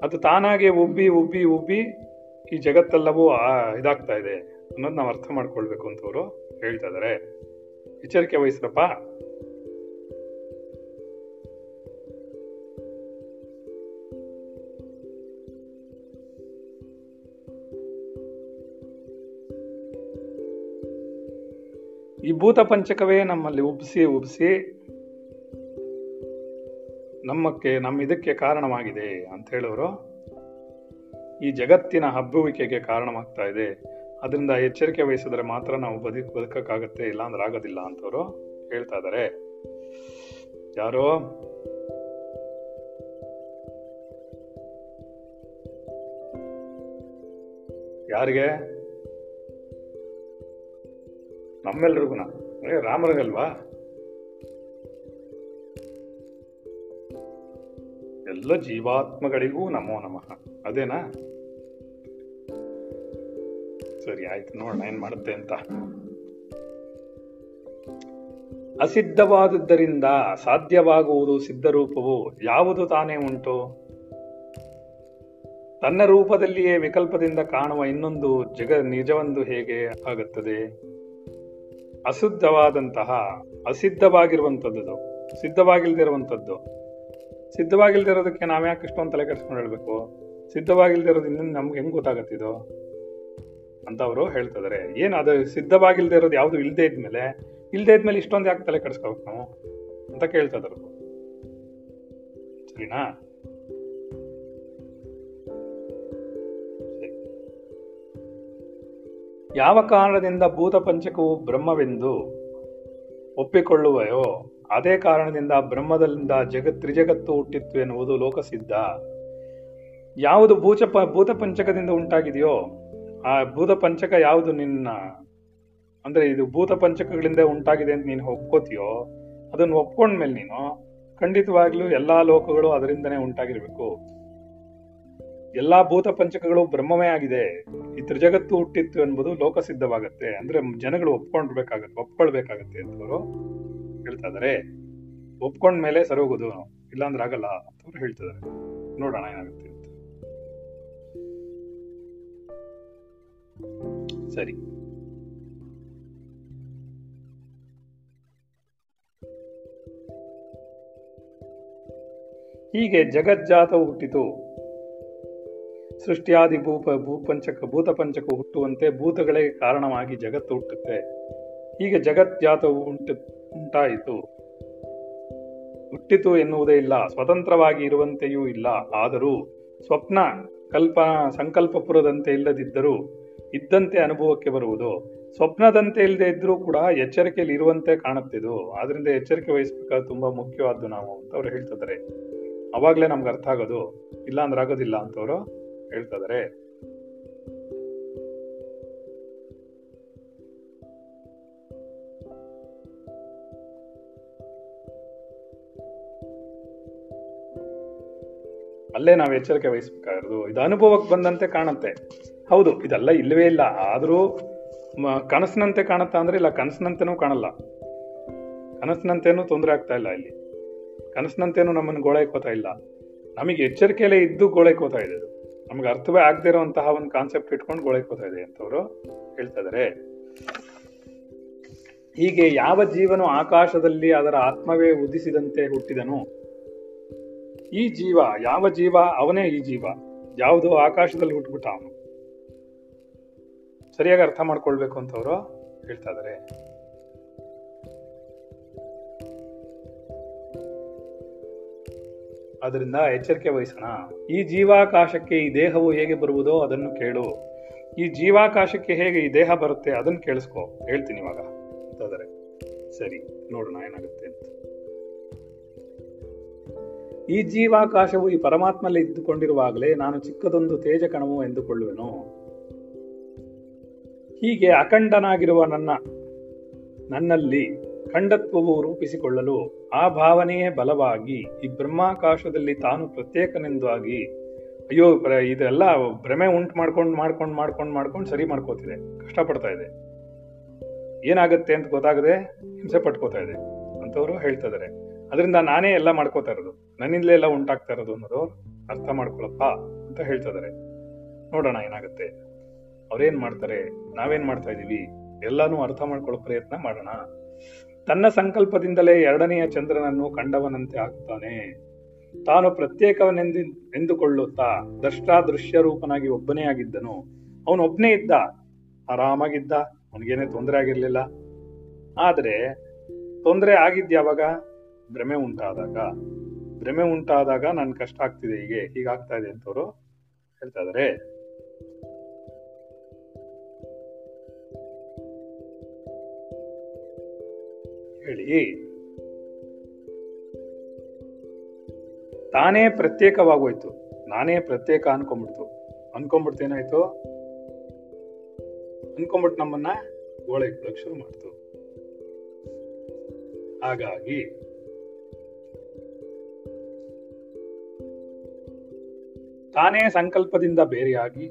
ಅದು ತಾನಾಗೆ ಉಬ್ಬಿ ಉಬ್ಬಿ ಉಬ್ಬಿ ಈ ಜಗತ್ತೆಲ್ಲವೂ ಇದಾಗ್ತಾ ಇದೆ ಅನ್ನೋದು ನಾವು ಅರ್ಥ ಮಾಡ್ಕೊಳ್ಬೇಕು ಅಂತ ಅವರು ಹೇಳ್ತಾ ಇದಾರೆ. ಎಚ್ಚರಿಕೆ ವಹಿಸ್ರಪ್ಪ. ಭೂತ ಪಂಚಕವೇ ನಮ್ಮಲ್ಲಿ ಉಬ್ಸಿ ಉಬ್ಸಿ ನಮ್ಮಕ್ಕೆ ನಮ್ಮ ಇದಕ್ಕೆ ಕಾರಣವಾಗಿದೆ ಅಂತ ಹೇಳೋರು. ಈ ಜಗತ್ತಿನ ಹಬ್ಬುವಿಕೆಗೆ ಕಾರಣವಾಗ್ತಾ ಇದೆ. ಅದರಿಂದ ಎಚ್ಚರಿಕೆ ವಹಿಸಿದ್ರೆ ಮಾತ್ರ ನಾವು ಬದುಕ್ ಬದುಕಕ್ಕಾಗತ್ತೆ ಇಲ್ಲ ಅಂದ್ರೆ ಆಗೋದಿಲ್ಲ ಅಂತವರು ಹೇಳ್ತಾ ಇದಾರೆ. ಯಾರೋ? ಯಾರಿಗೆ? ನಮ್ಮೆಲ್ರಿಗುನ? ರಾಮರಿಗಲ್ವಾ? ಎಲ್ಲ ಜೀವಾತ್ಮಗಳಿಗೂ ನಮೋ ನಮಃ. ಅದೇನಾ? ಸರಿ, ಆಯ್ತು, ನೋಡೋಣ, ಏನ್ ಮಾಡುತ್ತೆ ಅಂತ. ಅಸಿದ್ಧವಾದದ್ದರಿಂದ ಸಾಧ್ಯವಾಗುವುದು ಸಿದ್ಧರೂಪವು ಯಾವುದು ತಾನೇ ಉಂಟು? ತನ್ನ ರೂಪದಲ್ಲಿಯೇ ವಿಕಲ್ಪದಿಂದ ಕಾಣುವ ಇನ್ನೊಂದು ಜಗ ನಿಜವೊಂದು ಹೇಗೆ ಆಗುತ್ತದೆ? ಅಶುದ್ಧವಾದಂತಹ, ಅಸಿದ್ಧವಾಗಿರುವಂಥದ್ದು ಸಿದ್ಧವಾಗಿಲ್ದಿರುವಂಥದ್ದು ನಾವು ಯಾಕೆ ಇಷ್ಟೊಂದು ತಲೆ ಕೆಡಿಸ್ಕೊಂಡು ಹೇಳ್ಬೇಕು? ಸಿದ್ಧವಾಗಿಲ್ದಿರೋದು ಇನ್ನೊಂದು ನಮ್ಗೆ ಹೆಂಗೆ ಗೊತ್ತಾಗತ್ತಿದು ಅಂತ ಅವರು ಹೇಳ್ತಿದ್ದಾರೆ ಏನು ಅದು ಸಿದ್ಧವಾಗಿಲ್ದೇ ಇರೋದು ಯಾವುದು ಇಲ್ಲದೇ ಇದ್ಮೇಲೆ? ಇಲ್ಲದೇ ಇದ್ಮೇಲೆ ಇಷ್ಟೊಂದು ಯಾಕೆ ತಲೆ ಕೆಡಿಸ್ಕೋಬೇಕು ನಾವು? ಅಂತ ಕೇಳ್ತಾ ಇದ್ರು ಸರಿನಾ? ಯಾವ ಕಾರಣದಿಂದ ಭೂತ ಪಂಚಕವು ಬ್ರಹ್ಮವೆಂದು ಒಪ್ಪಿಕೊಳ್ಳುವೆಯೋ, ಅದೇ ಕಾರಣದಿಂದ ಬ್ರಹ್ಮದಲ್ಲಿಂದ ಜಗತ್ ತ್ರಿಜಗತ್ತು ಹುಟ್ಟಿತ್ತು ಎನ್ನುವುದು ಲೋಕಸಿದ್ಧ. ಯಾವುದು ಭೂಚ ಭೂತ ಪಂಚಕದಿಂದ ಉಂಟಾಗಿದೆಯೋ, ಆ ಭೂತ ಪಂಚಕ ಯಾವುದು ನಿನ್ನ? ಅಂದ್ರೆ ಇದು ಭೂತ ಪಂಚಕಗಳಿಂದ ಉಂಟಾಗಿದೆ ಅಂತ ನೀನು ಒಪ್ಕೋತೀಯೋ, ಅದನ್ನು ಒಪ್ಕೊಂಡ್ಮೇಲೆ ನೀನು ಖಂಡಿತವಾಗ್ಲೂ ಎಲ್ಲಾ ಲೋಕಗಳು ಅದರಿಂದನೇ ಉಂಟಾಗಿರ್ಬೇಕು. ಎಲ್ಲಾ ಭೂತ ಪಂಚಕಗಳು ಬ್ರಹ್ಮವೇ ಆಗಿದೆ. ಈ ತ್ರಿಜಗತ್ತು ಹುಟ್ಟಿತ್ತು ಎಂಬುದು ಲೋಕಸಿದ್ಧವಾಗತ್ತೆ ಅಂದ್ರೆ ಜನಗಳು ಒಪ್ಕೊಂಡ್ಬೇಕಾಗತ್ತೆ ಒಪ್ಕೊಳ್ಬೇಕಾಗತ್ತೆ ಅಂತವರು ಹೇಳ್ತಾ ಇದಾರೆ. ಒಪ್ಕೊಂಡ್ಮೇಲೆ ಸರಿ ಹೋಗುದು ಇಲ್ಲಾಂದ್ರೆ ಆಗಲ್ಲ ಅಂತವ್ರು ಹೇಳ್ತಿದಾರೆ ನೋಡೋಣ ಏನಾಗುತ್ತೆ ಅಂತ. ಸರಿ. ಹೀಗೆ ಜಗಜ್ಜಾತವು ಹುಟ್ಟಿತು. ಸೃಷ್ಟಿಯಾದಿ ಭೂಪ, ಭೂಪಂಚಕ ಭೂತ ಪಂಚಕ ಹುಟ್ಟುವಂತೆ ಭೂತಗಳೇ ಕಾರಣವಾಗಿ ಜಗತ್ತು ಹುಟ್ಟುತ್ತೆ. ಹೀಗೆ ಜಗಜ್ಜಾತವು ಉಂಟು, ಉಂಟಾಯಿತು. ಹುಟ್ಟಿತು ಎನ್ನುವುದೇ ಇಲ್ಲ, ಸ್ವತಂತ್ರವಾಗಿ ಇರುವಂತೆಯೂ ಇಲ್ಲ. ಆದರೂ ಸ್ವಪ್ನ ಕಲ್ಪ ಸಂಕಲ್ಪಪುರದಂತೆ ಇಲ್ಲದಿದ್ದರೂ ಇದ್ದಂತೆ ಅನುಭವಕ್ಕೆ ಬರುವುದು. ಸ್ವಪ್ನದಂತೆ ಇಲ್ಲದೆ ಇದ್ರೂ ಕೂಡ ಎಚ್ಚರಿಕೆಯಲ್ಲಿ ಇರುವಂತೆ ಕಾಣುತ್ತಿದ್ದು ಆದ್ರಿಂದ ಎಚ್ಚರಿಕೆ ವಹಿಸಬೇಕಾದ ತುಂಬಾ ಮುಖ್ಯವಾದ್ದು ನಾವು ಅಂತ ಅವ್ರು ಹೇಳ್ತಿದ್ದಾರೆ. ಅವಾಗಲೇ ನಮ್ಗೆ ಅರ್ಥ ಆಗೋದು. ಇಲ್ಲ ಅಂದ್ರೆ ಆಗೋದಿಲ್ಲ ಅಂತವ್ರು. ಹೇಳ್ತಾದರೆ ಅಲ್ಲೇ ನಾವು ಎಚ್ಚರಿಕೆ ವಹಿಸ್ಬೇಕಾಗಿರೋದು. ಇದು ಅನುಭವಕ್ಕೆ ಬಂದಂತೆ ಕಾಣುತ್ತೆ. ಹೌದು, ಇದೆಲ್ಲ ಇಲ್ಲವೇ ಇಲ್ಲ. ಆದರೂ ಕನಸಿನಂತೆ ಕಾಣುತ್ತ ಅಂದ್ರೆ ಇಲ್ಲ, ಕನಸಿನಂತೆನೂ ಕಾಣಲ್ಲ. ಕನಸಿನಂತೇನೂ ತೊಂದರೆ ಆಗ್ತಾ ಇಲ್ಲ ಇಲ್ಲಿ. ಕನಸಿನಂತೆನೂ ನಮ್ಮನ್ನು ಗೋಳೈಕೋತಾ ಇಲ್ಲ. ನಮಗೆ ಎಚ್ಚರಿಕೆಯಲ್ಲೇ ಇದ್ದು ಗೋಳೆಕೋತಾ ಇದೆ. ನಮ್ಗೆ ಅರ್ಥವೇ ಆಗದೆ ಇರುವಂತಹ ಒಂದು ಕಾನ್ಸೆಪ್ಟ್ ಇಟ್ಕೊಂಡು ಗೋಳೈಕೋತಾ ಇದೆ ಅಂತವರು ಹೇಳ್ತಾ ಇದಾರೆ. ಹೀಗೆ ಯಾವ ಜೀವನು ಆಕಾಶದಲ್ಲಿ ಅದರ ಆತ್ಮವೇ ಉದಿಸಿದಂತೆ ಹುಟ್ಟಿದನು, ಈ ಜೀವ, ಯಾವ ಜೀವ, ಅವನೇ ಈ ಜೀವ, ಯಾವುದೋ ಆಕಾಶದಲ್ಲಿ ಹುಟ್ಟುಬಿಟ್ಟ ಅವನು. ಸರಿಯಾಗಿ ಅರ್ಥ ಮಾಡ್ಕೊಳ್ಬೇಕು ಅಂತವರು ಹೇಳ್ತಾ ಅದರಿಂದ ಎಚ್ಚರಿಕೆ ವಹಿಸೋಣ. ಈ ಜೀವಾಕಾಶಕ್ಕೆ ಈ ದೇಹವು ಹೇಗೆ ಬರುವುದೋ ಅದನ್ನು ಕೇಳು. ಈ ಜೀವಾಕಾಶಕ್ಕೆ ಹೇಗೆ ಈ ದೇಹ ಬರುತ್ತೆ ಅದನ್ನು ಕೇಳಿಸ್ಕೊ. ಹೇಳ್ತೀನಿ ಇವಾಗ. ಅಂತಾದರೆ, ಸರಿ, ನೋಡೋಣ ಏನಾಗುತ್ತೆ ಅಂತ. ಈ ಜೀವಾಕಾಶವು ಈ ಪರಮಾತ್ಮಲ್ಲಿ ಇದ್ದುಕೊಂಡಿರುವಾಗಲೇ ನಾನು ಚಿಕ್ಕದೊಂದು ತೇಜ ಕಣವು ಎಂದುಕೊಳ್ಳುವೆನು. ಹೀಗೆ ಅಖಂಡನಾಗಿರುವ ನನ್ನ, ನನ್ನಲ್ಲಿ ಖಂಡತ್ವವು ರೂಪಿಸಿಕೊಳ್ಳಲು ಆ ಭಾವನೆಯೇ ಬಲವಾಗಿ ಈ ಬ್ರಹ್ಮಾಕಾಶದಲ್ಲಿ ತಾನು ಪ್ರತ್ಯೇಕನೆಂದಾಗಿ, ಅಯ್ಯೋ ಇದೆಲ್ಲ ಭ್ರಮೆ ಉಂಟು ಮಾಡ್ಕೊಂಡು ಮಾಡ್ಕೊಂಡು ಮಾಡ್ಕೊಂಡು ಮಾಡ್ಕೊಂಡು ಸರಿ ಮಾಡ್ಕೋತಿದೆ. ಕಷ್ಟಪಡ್ತಾ ಇದೆ. ಏನಾಗುತ್ತೆ ಅಂತ ಗೊತ್ತಾಗದೆ ಹಿಂಸೆ ಪಟ್ಕೋತಾ ಇದೆ ಅಂತವರು ಹೇಳ್ತಾ ಇದಾರೆ. ಅದರಿಂದ ನಾನೇ ಎಲ್ಲ ಮಾಡ್ಕೋತಾ ಇರೋದು. ನನ್ನಿಂದಲೇ ಎಲ್ಲ ಉಂಟಾಗ್ತಾ ಇರೋದು ಅನ್ನೋದು ಅರ್ಥ ಮಾಡ್ಕೊಳಪ್ಪ ಅಂತ ಹೇಳ್ತಾ ಇದಾರೆ. ನೋಡೋಣ ಏನಾಗುತ್ತೆ. ಅವ್ರೇನ್ ಮಾಡ್ತಾರೆ? ನಾವೇನ್ ಮಾಡ್ತಾ ಇದೀವಿ? ಎಲ್ಲಾನು ಅರ್ಥ ಮಾಡ್ಕೊಳ್ಳೋ ಪ್ರಯತ್ನ ಮಾಡೋಣ. ತನ್ನ ಸಂಕಲ್ಪದಿಂದಲೇ ಎರಡನೆಯ ಚಂದ್ರನನ್ನು ಕಂಡವನಂತೆ ಆಗ್ತಾನೆ. ತಾನು ಪ್ರತ್ಯೇಕವನೆಂದು, ಎಂದುಕೊಳ್ಳುತ್ತಾ ದೃಶ್ಯ ರೂಪನಾಗಿ ಒಬ್ಬನೇ ಆಗಿದ್ದನು. ಅವನು ಒಬ್ಬನೇ ಇದ್ದ. ಆರಾಮಾಗಿದ್ದ. ಅವನಿಗೇನೆ ತೊಂದರೆ ಆಗಿರಲಿಲ್ಲ. ಆದರೆ ತೊಂದರೆ ಆಗಿದ್ಯಾವಾಗ? ಭ್ರಮೆ ಉಂಟಾದಾಗ. ಭ್ರಮೆ ಉಂಟಾದಾಗ ನನ್ ಕಷ್ಟ ಆಗ್ತಿದೆ ಹೀಗೆ, ಹೀಗಾಗ್ತಾ ಇದೆ ಅಂತವರು ಹೇಳ್ತಾ ಇದಾರೆ. ಹೇಳಿ. ತಾನೇ ಪ್ರತ್ಯೇಕವಾಗೋಯ್ತು. ನಾನೇ ಪ್ರತ್ಯೇಕ ಅನ್ಕೊಂಡ್ಬಿಡ್ತು. ಅನ್ಕೊಂಡ್ಬಿಡ್ತು ಏನಾಯ್ತು? ನಮ್ಮನ್ನ ಗೋಳೈಕೊಳ್ಳಕ್ ಶುರು ಮಾಡ್ತು. ಹಾಗಾಗಿ ತಾನೇ ಸಂಕಲ್ಪದಿಂದ ಬೇರೆಯಾಗಿ,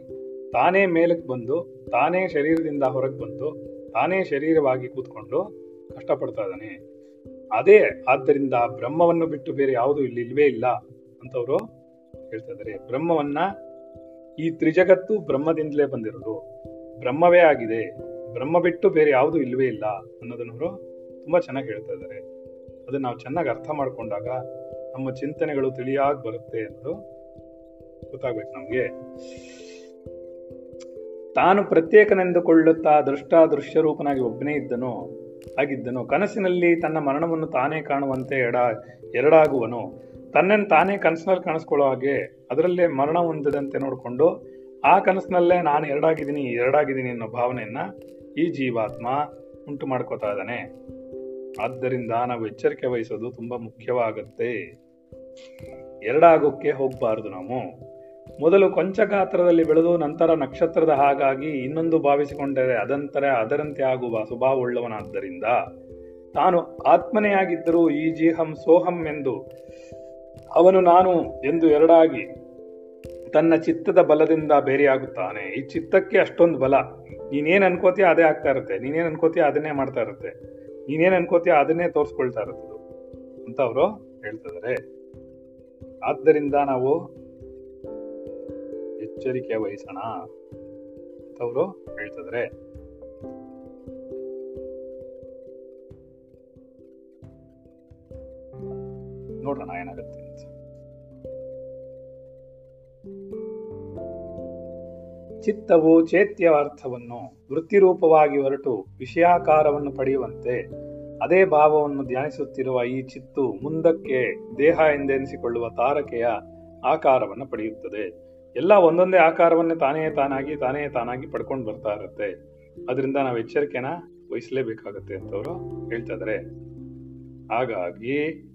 ತಾನೇ ಮೇಲಕ್ಕೆ ಬಂದು, ತಾನೇ ಶರೀರದಿಂದ ಹೊರಗೆ ಬಂದು, ತಾನೇ ಶರೀರವಾಗಿ ಕೂತ್ಕೊಂಡು ಕಷ್ಟಪಡ್ತಾ ಇದ್ದಾನೆ. ಅದೇ ಆದ್ದರಿಂದ ಬ್ರಹ್ಮವನ್ನು ಬಿಟ್ಟು ಬೇರೆ ಯಾವುದು ಇಲ್ಲಿ ಇಲ್ವೇ ಇಲ್ಲ ಅಂತವರು ಹೇಳ್ತಾ ಇದ್ದಾರೆ. ಬ್ರಹ್ಮವನ್ನ ಈ ತ್ರಿಜಗತ್ತು ಬ್ರಹ್ಮದಿಂದಲೇ ಬಂದಿರೋದು. ಬ್ರಹ್ಮವೇ ಆಗಿದೆ. ಬ್ರಹ್ಮ ಬಿಟ್ಟು ಬೇರೆ ಯಾವುದು ಇಲ್ವೇ ಇಲ್ಲ ಅನ್ನೋದನ್ನವರು ತುಂಬಾ ಚೆನ್ನಾಗಿ ಹೇಳ್ತಾ ಇದ್ದಾರೆ. ಅದನ್ನ ನಾವು ಚೆನ್ನಾಗಿ ಅರ್ಥ ಮಾಡ್ಕೊಂಡಾಗ ನಮ್ಮ ಚಿಂತನೆಗಳು ತಿಳಿಯಾಗಿ ಬರುತ್ತೆ ಅನ್ನೋದು ಗೊತ್ತಾಗ್ಬೇಕು ನಮ್ಗೆ. ತಾನು ಪ್ರತ್ಯೇಕನೆಂದುಕೊಳ್ಳುತ್ತಾ ದೃಷ್ಟ ದೃಶ್ಯ ರೂಪನಾಗಿ ಒಬ್ಬನೇ ಇದ್ದನು. ಆಗಿದ್ದನು. ಕನಸಿನಲ್ಲಿ ತನ್ನ ಮರಣವನ್ನು ತಾನೇ ಕಾಣುವಂತೆ ಎಡ, ಎರಡಾಗುವನು. ತನ್ನನ್ನು ತಾನೇ ಕನಸಿನಲ್ಲಿ ಕಾಣಿಸ್ಕೊಳ್ಳೋ ಹಾಗೆ ಅದರಲ್ಲೇ ಮರಣ ಹೊಂದದಂತೆ ನೋಡಿಕೊಂಡು, ಆ ಕನಸಿನಲ್ಲೇ ನಾನು ಎರಡಾಗಿದ್ದೀನಿ ಎರಡಾಗಿದ್ದೀನಿ ಅನ್ನೋ ಭಾವನೆಯನ್ನ ಈ ಜೀವಾತ್ಮ ಉಂಟು ಮಾಡ್ಕೋತಾ ಇದ್ದಾನೆ. ಆದ್ದರಿಂದ ನಾವು ಎಚ್ಚರಿಕೆ ವಹಿಸೋದು ತುಂಬಾ ಮುಖ್ಯವಾಗತ್ತೆ. ಎರಡಾಗೋಕ್ಕೆ ಹೋಗಬಾರ್ದು ನಾವು. ಮೊದಲು ಕೊಂಚ ಗಾತ್ರದಲ್ಲಿ ಬೆಳೆದು ನಂತರ ನಕ್ಷತ್ರದ ಹಾಗಾಗಿ ಇನ್ನೊಂದು ಭಾವಿಸಿಕೊಂಡರೆ ಅದಂತರ ಅದರಂತೆ ಆಗುವ ಸ್ವಭಾವವುಳ್ಳವನಾದ್ದರಿಂದ ತಾನು ಆತ್ಮನೆಯಾಗಿದ್ದರೂ ಈ ಜಿಹಂ ಸೋಹಂ ಎಂದು ಅವನು ನಾನು ಎಂದು ಎರಡಾಗಿ ತನ್ನ ಚಿತ್ತದ ಬಲದಿಂದ ಬೇರೆಯಾಗುತ್ತಾನೆ. ಈ ಚಿತ್ತಕ್ಕೆ ಅಷ್ಟೊಂದು ಬಲ. ನೀನೇನು ಅನ್ಕೋತೀಯ ಅದೇ ಆಗ್ತಾ ಇರುತ್ತೆ. ನೀನೇನು ಅನ್ಕೋತೀಯ ಅದನ್ನೇ ಮಾಡ್ತಾ ಇರುತ್ತೆ. ನೀನೇನು ಅನ್ಕೋತೀಯ ಅದನ್ನೇ ತೋರಿಸ್ಕೊಳ್ತಾ ಇರುತ್ತೆ ಅಂತ ಅವರು ಹೇಳ್ತಿದ್ದಾರೆ ಆದ್ದರಿಂದ ನಾವು ಎಚ್ಚರಿಕೆ ವಹಿಸೋಣ ಅವರು ಹೇಳ್ತಿದ್ರೆ. ನೋಡೋಣ ಏನಾಗುತ್ತೆ ಅಂತ. ಚಿತ್ತವು ಚೇತ್ಯ ಅರ್ಥವನ್ನು ವೃತ್ತಿರೂಪವಾಗಿ ಹೊರಟು ವಿಷಯಾಕಾರವನ್ನು ಪಡೆಯುವಂತೆ ಅದೇ ಭಾವವನ್ನು ಧ್ಯಾನಿಸುತ್ತಿರುವ ಈ ಚಿತ್ತು ಮುಂದಕ್ಕೆ ದೇಹ ಎಂದೆನಿಸಿಕೊಳ್ಳುವ ತಾರಕೆಯ ಆಕಾರವನ್ನು ಪಡೆಯುತ್ತದೆ. ಎಲ್ಲ ಒಂದೊಂದೇ ಆಕಾರವನ್ನೇ ತಾನೇ ತಾನಾಗಿ ತಾನೇ ತಾನಾಗಿ ಪಡ್ಕೊಂಡು ಬರ್ತಾ ಇರುತ್ತೆ. ಅದರಿಂದ ನಾವು ಎಚ್ಚರಿಕೆನ ವಹಿಸಲೇಬೇಕಾಗತ್ತೆ ಅಂತವರು ಹೇಳ್ತಾ ಇದಾರೆ. ಹಾಗಾಗಿ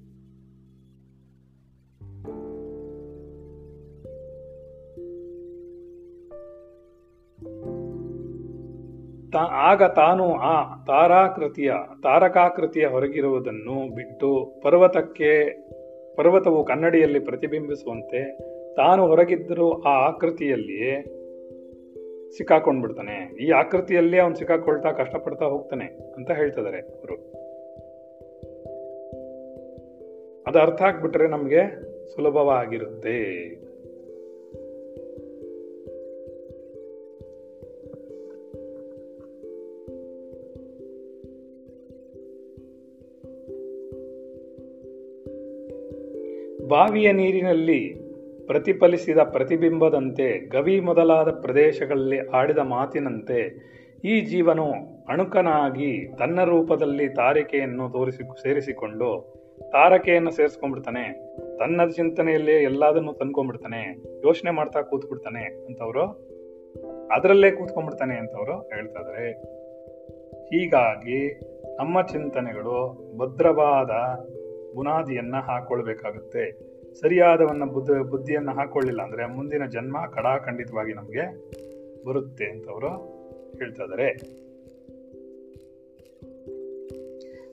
ಆಗ ತಾನು ಆ ತಾರಾಕೃತಿಯ, ತಾರಕಾಕೃತಿಯ ಹೊರಗಿರುವುದನ್ನು ಬಿಟ್ಟು ಪರ್ವತಕ್ಕೆ, ಪರ್ವತವು ಕನ್ನಡಿಯಲ್ಲಿ ಪ್ರತಿಬಿಂಬಿಸುವಂತೆ ತಾನು ಹೊರಗಿದ್ದರೂ ಆ ಆಕೃತಿಯಲ್ಲಿ ಸಿಕ್ಕಾಕೊಂಡ್ಬಿಡ್ತಾನೆ. ಈ ಆಕೃತಿಯಲ್ಲಿ ಅವನು ಸಿಕ್ಕಾಕೊಳ್ತಾ ಕಷ್ಟಪಡ್ತಾ ಹೋಗ್ತಾನೆ ಅಂತ ಹೇಳ್ತಿದ್ದಾರೆ ಅವರು. ಅದು ಅರ್ಥ ಆಗ್ಬಿಟ್ರೆ ನಮಗೆ ಸುಲಭವಾಗಿರುತ್ತೆ. ಬಾವಿಯ ನೀರಿನಲ್ಲಿ ಪ್ರತಿಫಲಿಸಿದ ಪ್ರತಿಬಿಂಬದಂತೆ ಗವಿ ಮೊದಲಾದ ಪ್ರದೇಶಗಳಲ್ಲಿ ಆಡಿದ ಮಾತಿನಂತೆ ಈ ಜೀವನು ಅಣುಕನಾಗಿ ತನ್ನ ರೂಪದಲ್ಲಿ ತಾರಿಕೆಯನ್ನು ತೋರಿಸಿ ಸೇರಿಸಿಕೊಂಡು ತಾರಕೆಯನ್ನು ಸೇರಿಸ್ಕೊಂಡ್ಬಿಡ್ತಾನೆ. ತನ್ನ ಚಿಂತನೆಯಲ್ಲೇ ಎಲ್ಲದನ್ನು ತಂದ್ಕೊಂಡ್ಬಿಡ್ತಾನೆ. ಯೋಚನೆ ಮಾಡ್ತಾ ಕೂತ್ಬಿಡ್ತಾನೆ ಅಂತವರು. ಅದರಲ್ಲೇ ಕೂತ್ಕೊಂಡ್ಬಿಡ್ತಾನೆ ಅಂತವರು ಹೇಳ್ತಾ ಹೀಗಾಗಿ ನಮ್ಮ ಚಿಂತನೆಗಳು ಭದ್ರವಾದ ಬುನಾದಿಯನ್ನು ಹಾಕೊಳ್ಬೇಕಾಗುತ್ತೆ. ಸರಿಯಾದವನ್ನ ಬುದ್ಧ, ಬುದ್ಧಿಯನ್ನು ಹಾಕೊಳ್ಳಿಲ್ಲ ಅಂದರೆ ಮುಂದಿನ ಜನ್ಮ ಕಡಾಖಂಡಿತವಾಗಿ ನಮಗೆ ಬರುತ್ತೆ ಅಂತವರು ಹೇಳ್ತಾ ಇದ್ದಾರೆ.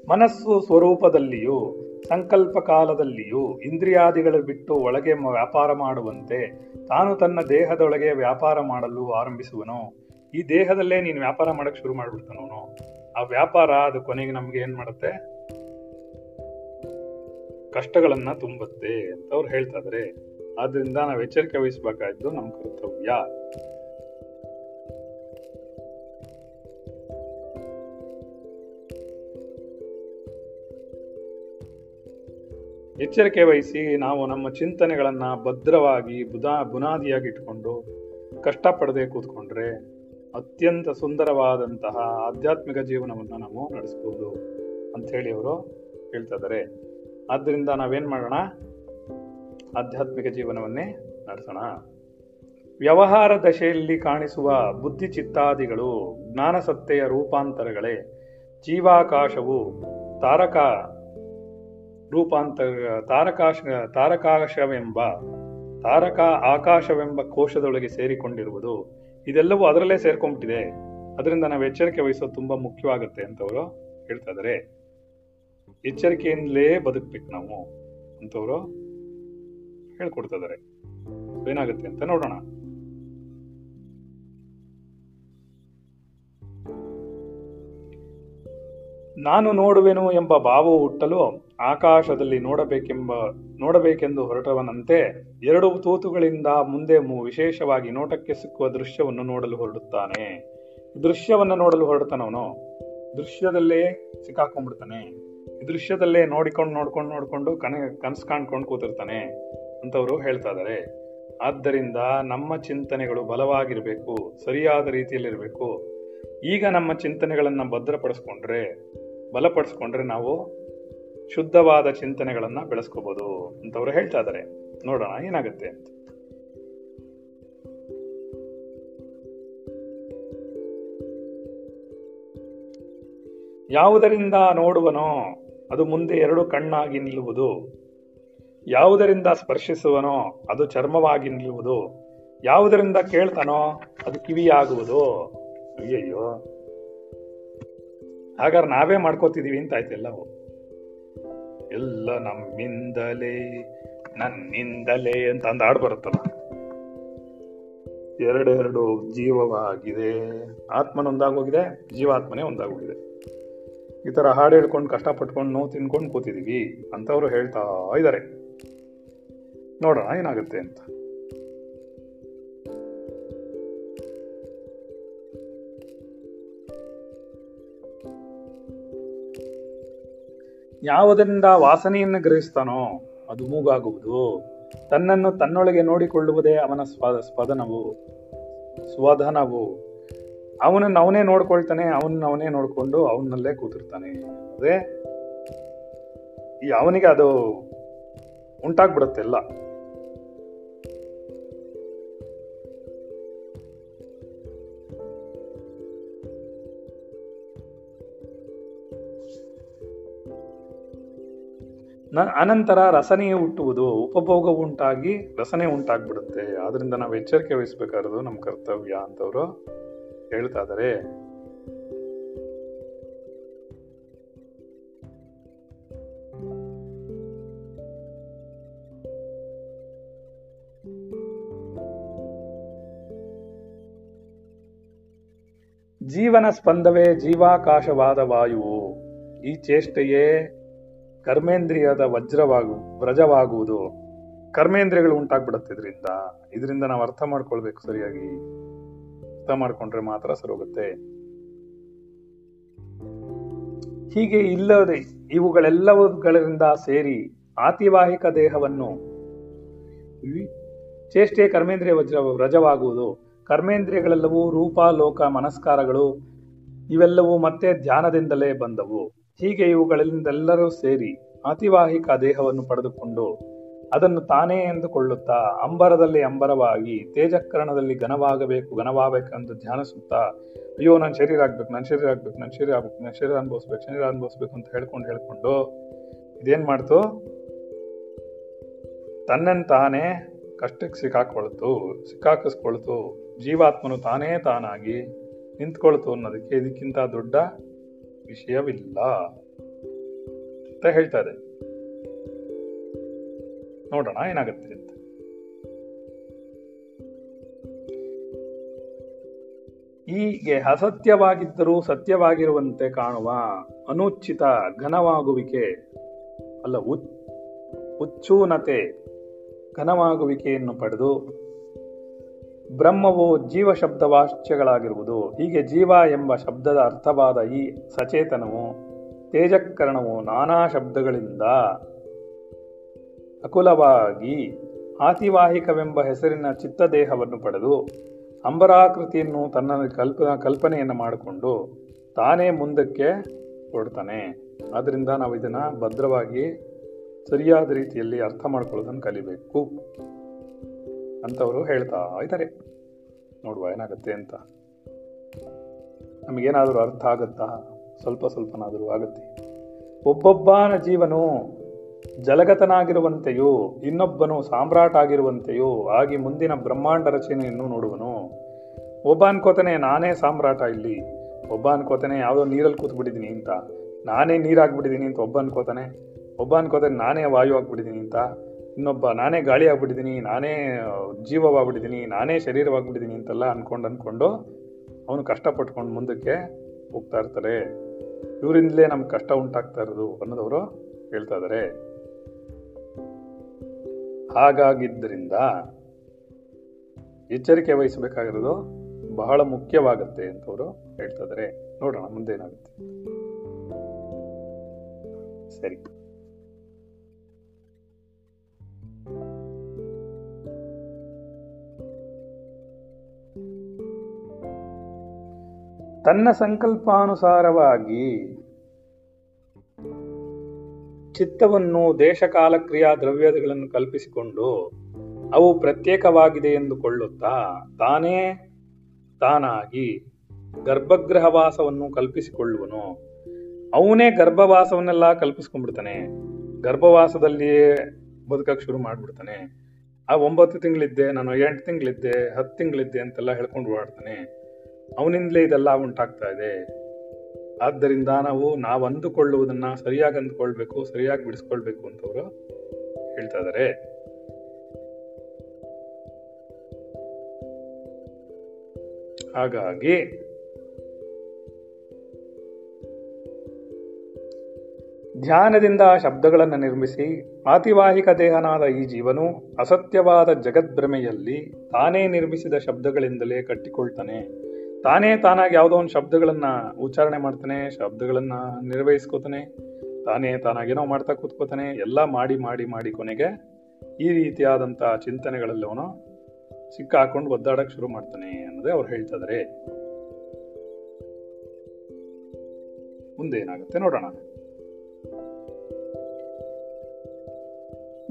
ಮನಸ್ಸು ಸ್ವರೂಪದಲ್ಲಿಯೂ, ಸಂಕಲ್ಪ ಕಾಲದಲ್ಲಿಯೂ ಇಂದ್ರಿಯಾದಿಗಳು ಬಿಟ್ಟು ಒಳಗೆ ವ್ಯಾಪಾರ ಮಾಡುವಂತೆ ತಾನು ತನ್ನ ದೇಹದೊಳಗೆ ವ್ಯಾಪಾರ ಮಾಡಲು ಆರಂಭಿಸುವನು. ಈ ದೇಹದಲ್ಲೇ ನೀನು ವ್ಯಾಪಾರ ಮಾಡಕ್ಕೆ ಶುರು ಮಾಡಿಬಿಡ್ತಾನವನು. ಆ ವ್ಯಾಪಾರ ಅದು ಕೊನೆಗೆ ನಮ್ಗೆ ಏನು ಮಾಡುತ್ತೆ? ಕಷ್ಟಗಳನ್ನ ತುಂಬುತ್ತೆ ಅಂತ ಅವ್ರು ಹೇಳ್ತಾ ಇದಾರೆ. ಆದ್ರಿಂದ ನಾವು ಎಚ್ಚರಿಕೆ ವಹಿಸಬೇಕಾದ್ದು ನಮ್ಮ ಕರ್ತವ್ಯ. ಎಚ್ಚರಿಕೆ ವಹಿಸಿ ನಾವು ನಮ್ಮ ಚಿಂತನೆಗಳನ್ನ ಭದ್ರವಾಗಿ ಬುದಾ ಬುನಾದಿಯಾಗಿ ಇಟ್ಕೊಂಡು ಕಷ್ಟಪಡದೆ ಕೂತ್ಕೊಂಡ್ರೆ ಅತ್ಯಂತ ಸುಂದರವಾದಂತಹ ಆಧ್ಯಾತ್ಮಿಕ ಜೀವನವನ್ನು ನಾವು ನಡೆಸಬಹುದು ಅಂತ ಅವರು ಹೇಳ್ತಾ ಆದ್ದರಿಂದ ನಾವೇನು ಮಾಡೋಣ? ಆಧ್ಯಾತ್ಮಿಕ ಜೀವನವನ್ನೇ ನಡೆಸೋಣ. ವ್ಯವಹಾರ ದಶೆಯಲ್ಲಿ ಕಾಣಿಸುವ ಬುದ್ಧಿ ಚಿತ್ತಾದಿಗಳು ಜ್ಞಾನಸತ್ತೆಯ ರೂಪಾಂತರಗಳೇ, ಜೀವಾಕಾಶವು ತಾರಕ ರೂಪಾಂತರ, ತಾರಕಾಶ, ತಾರಕಾಶವೆಂಬ, ತಾರಕ ಆಕಾಶವೆಂಬ ಕೋಶದೊಳಗೆ ಸೇರಿಕೊಂಡಿರುವುದು. ಇದೆಲ್ಲವೂ ಅದರಲ್ಲೇ ಸೇರ್ಕೊಂಡ್ಬಿಟ್ಟಿದೆ ಅದರಿಂದ ನಾವು ಎಚ್ಚರಿಕೆ ವಹಿಸೋದು ತುಂಬಾ ಮುಖ್ಯವಾಗುತ್ತೆ ಅಂತವರು ಹೇಳ್ತಾ ಇದಾರೆ. ಎಚ್ಚರಿಕೆಯಿಂದಲೇ ಬದುಕ್ಬೇಕು ನಾವು ಅಂತವರು ಹೇಳ್ಕೊಡ್ತಾ ಇದಾರೆ ಏನಾಗುತ್ತೆ ಅಂತ ನೋಡೋಣ. ನಾನು ನೋಡುವೆನು ಎಂಬ ಭಾವವು ಹುಟ್ಟಲು ಆಕಾಶದಲ್ಲಿ ನೋಡಬೇಕೆಂಬ, ನೋಡಬೇಕೆಂದು ಹೊರಟವನಂತೆ ಎರಡು ತೂತುಗಳಿಂದ ಮುಂದೆ ವಿಶೇಷವಾಗಿ ನೋಟಕ್ಕೆ ಸಿಕ್ಕುವ ದೃಶ್ಯವನ್ನು ನೋಡಲು ಹೊರಡುತ್ತಾನೆ. ದೃಶ್ಯವನ್ನು ನೋಡಲು ಹೊರಡ್ತಾನವನು ದೃಶ್ಯದಲ್ಲೇ ಸಿಕ್ಕಾಕೊಂಡ್ಬಿಡ್ತಾನೆ. ದೃಶ್ಯದಲ್ಲೇ ನೋಡಿಕೊಂಡು ನೋಡ್ಕೊಂಡು ನೋಡಿಕೊಂಡು ಕನ ಕನಸು ಕಾಣ್ಕೊಂಡು ಕೂತಿರ್ತಾನೆ ಅಂತವರು ಹೇಳ್ತಾ ಇದ್ದಾರೆ ಆದ್ದರಿಂದ ನಮ್ಮ ಚಿಂತನೆಗಳು ಬಲವಾಗಿರಬೇಕು, ಸರಿಯಾದ ರೀತಿಯಲ್ಲಿರಬೇಕು. ಈಗ ನಮ್ಮ ಚಿಂತನೆಗಳನ್ನು ಭದ್ರಪಡಿಸ್ಕೊಂಡ್ರೆ, ಬಲಪಡಿಸ್ಕೊಂಡ್ರೆ ನಾವು ಶುದ್ಧವಾದ ಚಿಂತನೆಗಳನ್ನು ಬೆಳೆಸ್ಕೋಬೋದು ಅಂತವ್ರು ಹೇಳ್ತಾ ಇದ್ದಾರೆ ನೋಡೋಣ ಏನಾಗುತ್ತೆ ಅಂತ. ಯಾವುದರಿಂದ ನೋಡುವನೋ ಅದು ಮುಂದೆ ಎರಡು ಕಣ್ಣಾಗಿ ನಿಲ್ಲುವುದು. ಯಾವುದರಿಂದ ಸ್ಪರ್ಶಿಸುವನೋ ಅದು ಚರ್ಮವಾಗಿ ನಿಲ್ಲುವುದು. ಯಾವುದರಿಂದ ಕೇಳ್ತಾನೋ ಅದು ಕಿವಿಯಾಗುವುದು. ಅಯ್ಯಯ್ಯೋ. ಹಾಗಾದ್ರೆ ನಾವೇ ಮಾಡ್ಕೋತಿದೀವಿ ಅಂತ ಆಯ್ತು ಎಲ್ಲವೂ. ಎಲ್ಲ ನಮ್ಮಿಂದಲೇ, ನನ್ನಿಂದಲೇ ಅಂತ ಅಂದ ಬರುತ್ತಲ್ಲ. ಎರಡೆರಡು ಜೀವವಾಗಿದೆ. ಆತ್ಮನೊಂದಾಗೋಗಿದೆ ಜೀವಾತ್ಮನೇ ಒಂದಾಗೋಗಿದೆ ಈ ಥರ ಹಾಡು ಹೇಳ್ಕೊಂಡು ಕಷ್ಟಪಟ್ಕೊಂಡು ನೋವು ತಿನ್ಕೊಂಡು ಕೂತಿದ್ದೀವಿ ಅಂತವರು ಹೇಳ್ತಾ ಇದ್ದಾರೆ. ನೋಡೋಣ ಏನಾಗುತ್ತೆ ಅಂತ. ಯಾವುದರಿಂದ ವಾಸನೆಯನ್ನು ಗ್ರಹಿಸ್ತಾನೋ ಅದು ಮೂಗಾಗುವುದು. ತನ್ನನ್ನು ತನ್ನೊಳಗೆ ನೋಡಿಕೊಳ್ಳುವುದೇ ಅವನ ಸ್ವ ಸ್ಪದನವು ಸ್ವಧನವು ಅವನನ್ನು ಅವನೇ ನೋಡ್ಕೊಳ್ತಾನೆ, ಅವನನ್ನ ಅವನೇ ನೋಡಿಕೊಂಡು ಅವನಲ್ಲೇ ಕೂತಿರ್ತಾನೆ ಅದೇ ಈ ಅವನಿಗೆ ಅದು ಉಂಟಾಗ್ಬಿಡುತ್ತೆ ನ ಅನಂತರ ರಸನೆಯೇ ಹುಟ್ಟುವುದು, ಉಪಭೋಗ ಉಂಟಾಗಿ ರಸನೆ ಉಂಟಾಗ್ಬಿಡುತ್ತೆ. ಆದ್ರಿಂದ ನಾವು ಎಚ್ಚರಿಕೆ ವಹಿಸ್ಬೇಕಾದ್ರು ನಮ್ಮ ಕರ್ತವ್ಯ ಅಂತವ್ರು. ಹೇಳ್ತಾದರೆ ಜೀವನ ಸ್ಪಂದವೇ ಜೀವಾಕಾಶವಾದ ವಾಯುವು ಈ ಚೇಷ್ಟೆಯೇ ಕರ್ಮೇಂದ್ರಿಯದ ವಜ್ರವಾಗು, ವ್ರಜವಾಗುವುದು. ಕರ್ಮೇಂದ್ರಿಯಗಳು ಉಂಟಾಗ್ಬಿಡುತ್ತೆ ಇದರಿಂದ. ಇದರಿಂದ ನಾವು ಅರ್ಥ ಮಾಡ್ಕೊಳ್ಬೇಕು ಸರಿಯಾಗಿ. ಅರ್ಥ ಮಾಡ್ಕೊಂಡ್ರೆ ಮಾತ್ರ ಸರೋಗುತ್ತೆ ಹೀಗೆ ಇಲ್ಲದೆ ಇವುಗಳೆಲ್ಲವುಗಳಿಂದ ಸೇರಿ ಆತಿವಾಹಿಕ ದೇಹವನ್ನು ಚೇಷ್ಟೆ ಕರ್ಮೇಂದ್ರಿಯ ವಜ್ರ ವ್ರಜವಾಗುವುದು. ಕರ್ಮೇಂದ್ರಿಯಗಳೆಲ್ಲವೂ ರೂಪ, ಲೋಕ, ಮನಸ್ಕಾರಗಳು, ಇವೆಲ್ಲವೂ ಮತ್ತೆ ಧ್ಯಾನದಿಂದಲೇ ಬಂದವು. ಹೀಗೆ ಇವುಗಳಿಂದೆಲ್ಲರೂ ಸೇರಿ ಆತಿವಾಹಿಕ ದೇಹವನ್ನು ಪಡೆದುಕೊಂಡು ಅದನ್ನು ತಾನೇ ಎಂದುಕೊಳ್ಳುತ್ತಾ ಅಂಬರದಲ್ಲಿ ಅಂಬರವಾಗಿ ತೇಜಕರಣದಲ್ಲಿ ಘನವಾಗಬೇಕು, ಘನವಾಗಬೇಕೆಂದು ಧ್ಯಾನಿಸುತ್ತಾ, ಅಯ್ಯೋ ನನ್ನ ಶರೀರ ಆಗ್ಬೇಕು ನನ್ನ ಶರೀರ ಆಗ್ಬೇಕು ನನ್ನ ಶರೀರ ಆಗ್ಬೇಕು ನನ್ನ ಶರೀರ ಅನುಭವಿಸ್ಬೇಕು ಶರೀರ ಅನುಭವಿಸ್ಬೇಕು ಅಂತ ಹೇಳ್ಕೊಂಡು ಹೇಳ್ಕೊಂಡು ಇದೇನು ಮಾಡ್ತು? ತನ್ನನ್ನು ತಾನೇ ಕಷ್ಟಕ್ಕೆ ಸಿಕ್ಕಾಕೊಳ್ತು ಸಿಕ್ಕಾಕಿಸ್ಕೊಳ್ತು, ಜೀವಾತ್ಮನು ತಾನೇ ತಾನಾಗಿ ನಿಂತ್ಕೊಳ್ತು ಅನ್ನೋದಕ್ಕೆ ಇದಕ್ಕಿಂತ ದೊಡ್ಡ ವಿಷಯವಿಲ್ಲ ಅಂತ ಹೇಳ್ತಾ ಇದೆ. ನೋಡೋಣ, ಏನಾಗುತ್ತೆ ಅಂತ. ಹೀಗೆ ಅಸತ್ಯವಾಗಿದ್ದರೂ ಸತ್ಯವಾಗಿರುವಂತೆ ಕಾಣುವ ಅನುಚಿತ ಘನವಾಗುವಿಕೆ ಅಲ್ಲ ಉಚ್ಚೂನತೆ ಘನವಾಗುವಿಕೆಯನ್ನು ಪಡೆದು ಬ್ರಹ್ಮವು ಜೀವ ಶಬ್ದ ವಾಚ್ಯಗಳಾಗಿರುವುದು ಹೀಗೆ ಜೀವ ಎಂಬ ಶಬ್ದದ ಅರ್ಥವಾದ ಈ ಸಚೇತನವು, ತೇಜಕರಣವು ನಾನಾ ಶಬ್ದಗಳಿಂದ ಅಕುಲವಾಗಿ ಆತಿವಾಹಿಕವೆಂಬ ಹೆಸರಿನ ಚಿತ್ತದೇಹವನ್ನು ಪಡೆದು ಅಂಬರಾಕೃತಿಯನ್ನು ತನ್ನ ಕಲ್ಪ, ಕಲ್ಪನೆಯನ್ನು ಮಾಡಿಕೊಂಡು ತಾನೇ ಮುಂದಕ್ಕೆ ಕೊಡ್ತಾನೆ ಆದ್ದರಿಂದ ನಾವು ಇದನ್ನು ಭದ್ರವಾಗಿ, ಸರಿಯಾದ ರೀತಿಯಲ್ಲಿ ಅರ್ಥ ಮಾಡ್ಕೊಳ್ಳೋದನ್ನು ಕಲಿಬೇಕು ಅಂತವರು ಹೇಳ್ತಾ ಇದ್ದಾರೆ. ನೋಡುವ ಏನಾಗುತ್ತೆ ಅಂತ. ನಮಗೇನಾದರೂ ಅರ್ಥ ಆಗುತ್ತಾ? ಸ್ವಲ್ಪ ಸ್ವಲ್ಪನಾದರೂ ಆಗುತ್ತೆ. ಒಬ್ಬೊಬ್ಬನ ಜೀವನು ಜಲಗತನಾಗಿರುವಂತೆಯೂ, ಇನ್ನೊಬ್ಬನು ಸಾಮ್ರಾಟ್ ಆಗಿರುವಂತೆಯೂ ಆಗಿ ಮುಂದಿನ ಬ್ರಹ್ಮಾಂಡ ರಚನೆಯನ್ನು ನೋಡುವನು. ಒಬ್ಬ ಅನ್ಕೋತಾನೆ ನಾನೇ ಸಾಮ್ರಾಟ ಇಲ್ಲಿ. ಒಬ್ಬ ಅನ್ಕೋತಾನೆ ಯಾವುದೋ ನೀರಲ್ಲಿ ಕೂತ್ಬಿಟ್ಟಿದ್ದೀನಿ ಅಂತ. ನಾನೇ ನೀರಾಗ್ಬಿಟ್ಟಿದ್ದೀನಿ ಅಂತ ಒಬ್ಬ ಅನ್ಕೋತಾನೆ ಒಬ್ಬ ಅನ್ಕೋತಾನೆ ನಾನೇ ವಾಯು ಆಗ್ಬಿಟ್ಟಿದ್ದೀನಿ ಅಂತ. ಇನ್ನೊಬ್ಬ, ನಾನೇ ಗಾಳಿ ಆಗ್ಬಿಟ್ಟಿದ್ದೀನಿ, ನಾನೇ ಜೀವವಾಗ್ಬಿಟ್ಟಿದ್ದೀನಿ, ನಾನೇ ಶರೀರವಾಗ್ಬಿಟ್ಟಿದ್ದೀನಿ ಅಂತೆಲ್ಲ ಅನ್ಕೊಂಡು ಅನ್ಕೊಂಡು ಅವನು ಕಷ್ಟಪಟ್ಕೊಂಡು ಮುಂದಕ್ಕೆ ಹೋಗ್ತಾ ಇರ್ತಾರೆ ಇವರಿಂದಲೇ ನಮ್ಗೆ ಕಷ್ಟ ಉಂಟಾಗ್ತಾ ಇರೋದು ಅನ್ನೋದವರು ಹೇಳ್ತಾ ಇದ್ದಾರೆ. ಹಾಗಾಗಿದ್ದರಿಂದ ಎಚ್ಚರಿಕೆ ವಹಿಸಬೇಕಾಗಿರೋದು ಬಹಳ ಮುಖ್ಯವಾಗುತ್ತೆ ಅಂತವರು ಹೇಳ್ತಾ ನೋಡೋಣ ಮುಂದೆ ಏನಾಗುತ್ತೆ ಸರಿ. ತನ್ನ ಸಂಕಲ್ಪಾನುಸಾರವಾಗಿ ಚಿತ್ತವನ್ನು ದೇಶಕಾಲ ಕ್ರಿಯಾ ದ್ರವ್ಯಗಳನ್ನು ಕಲ್ಪಿಸಿಕೊಂಡು ಅವು ಪ್ರತ್ಯೇಕವಾಗಿದೆ ಎಂದುಕೊಳ್ಳುತ್ತಾ ತಾನೇ ತಾನಾಗಿ ಗರ್ಭಗೃಹವಾಸವನ್ನು ಕಲ್ಪಿಸಿಕೊಳ್ಳುವನು. ಅವನೇ ಗರ್ಭವಾಸವನ್ನೆಲ್ಲ ಕಲ್ಪಿಸ್ಕೊಂಡ್ಬಿಡ್ತಾನೆ. ಗರ್ಭವಾಸದಲ್ಲಿಯೇ ಬದುಕಕ್ಕೆ ಶುರು ಮಾಡ್ಬಿಡ್ತಾನೆ. ಆ ಒಂಬತ್ತು ತಿಂಗಳಿದ್ದೆ, ನಾನು ಎಂಟು ತಿಂಗಳಿದ್ದೆ, ಹತ್ತು ತಿಂಗಳಿದ್ದೆ ಅಂತೆಲ್ಲ ಹೇಳ್ಕೊಂಡು ಓಡಾಡ್ತಾನೆ. ಅವನಿಂದಲೇ ಇದೆಲ್ಲ ಉಂಟಾಗ್ತಾ ಇದೆ. ಆದ್ದರಿಂದ ನಾವು ನಾವು ಅಂದುಕೊಳ್ಳುವುದನ್ನ ಸರಿಯಾಗಿ ಅಂದುಕೊಳ್ಬೇಕು, ಸರಿಯಾಗಿ ಬಿಡಿಸ್ಕೊಳ್ಬೇಕು ಅಂತವರು ಹೇಳ್ತಾ ಇದ್ದಾರೆ ಹಾಗಾಗಿ ಧ್ಯಾನದಿಂದ ಶಬ್ದಗಳನ್ನು ನಿರ್ಮಿಸಿ ಆತಿವಾಹಿಕ ದೇಹನಾದ ಈ ಜೀವನು ಅಸತ್ಯವಾದ ಜಗದ್ಭ್ರಮೆಯಲ್ಲಿ ತಾನೇ ನಿರ್ಮಿಸಿದ ಶಬ್ದಗಳಿಂದಲೇ ಕಟ್ಟಿಕೊಳ್ತಾನೆ. ತಾನೇ ತಾನಾಗಿ ಯಾವುದೋ ಒಂದು ಶಬ್ದಗಳನ್ನ ಉಚ್ಚಾರಣೆ ಮಾಡ್ತಾನೆ, ಶಬ್ದಗಳನ್ನ ನಿರ್ವಹಿಸ್ಕೋತಾನೆ, ತಾನೇ ತಾನಾಗೇನೋ ಮಾಡ್ತಾ ಕೂತ್ಕೋತಾನೆ, ಎಲ್ಲ ಮಾಡಿ ಮಾಡಿ ಮಾಡಿ ಕೊನೆಗೆ ಈ ರೀತಿಯಾದಂಥ ಚಿಂತನೆಗಳಲ್ಲಿ ಅವನು ಸಿಕ್ಕಾಕೊಂಡು ಒದ್ದಾಡಕ್ಕೆ ಶುರು ಮಾಡ್ತಾನೆ ಅನ್ನೋದೇ ಅವ್ರು ಹೇಳ್ತಾ ಮುಂದೆ ಏನಾಗುತ್ತೆ ನೋಡೋಣ.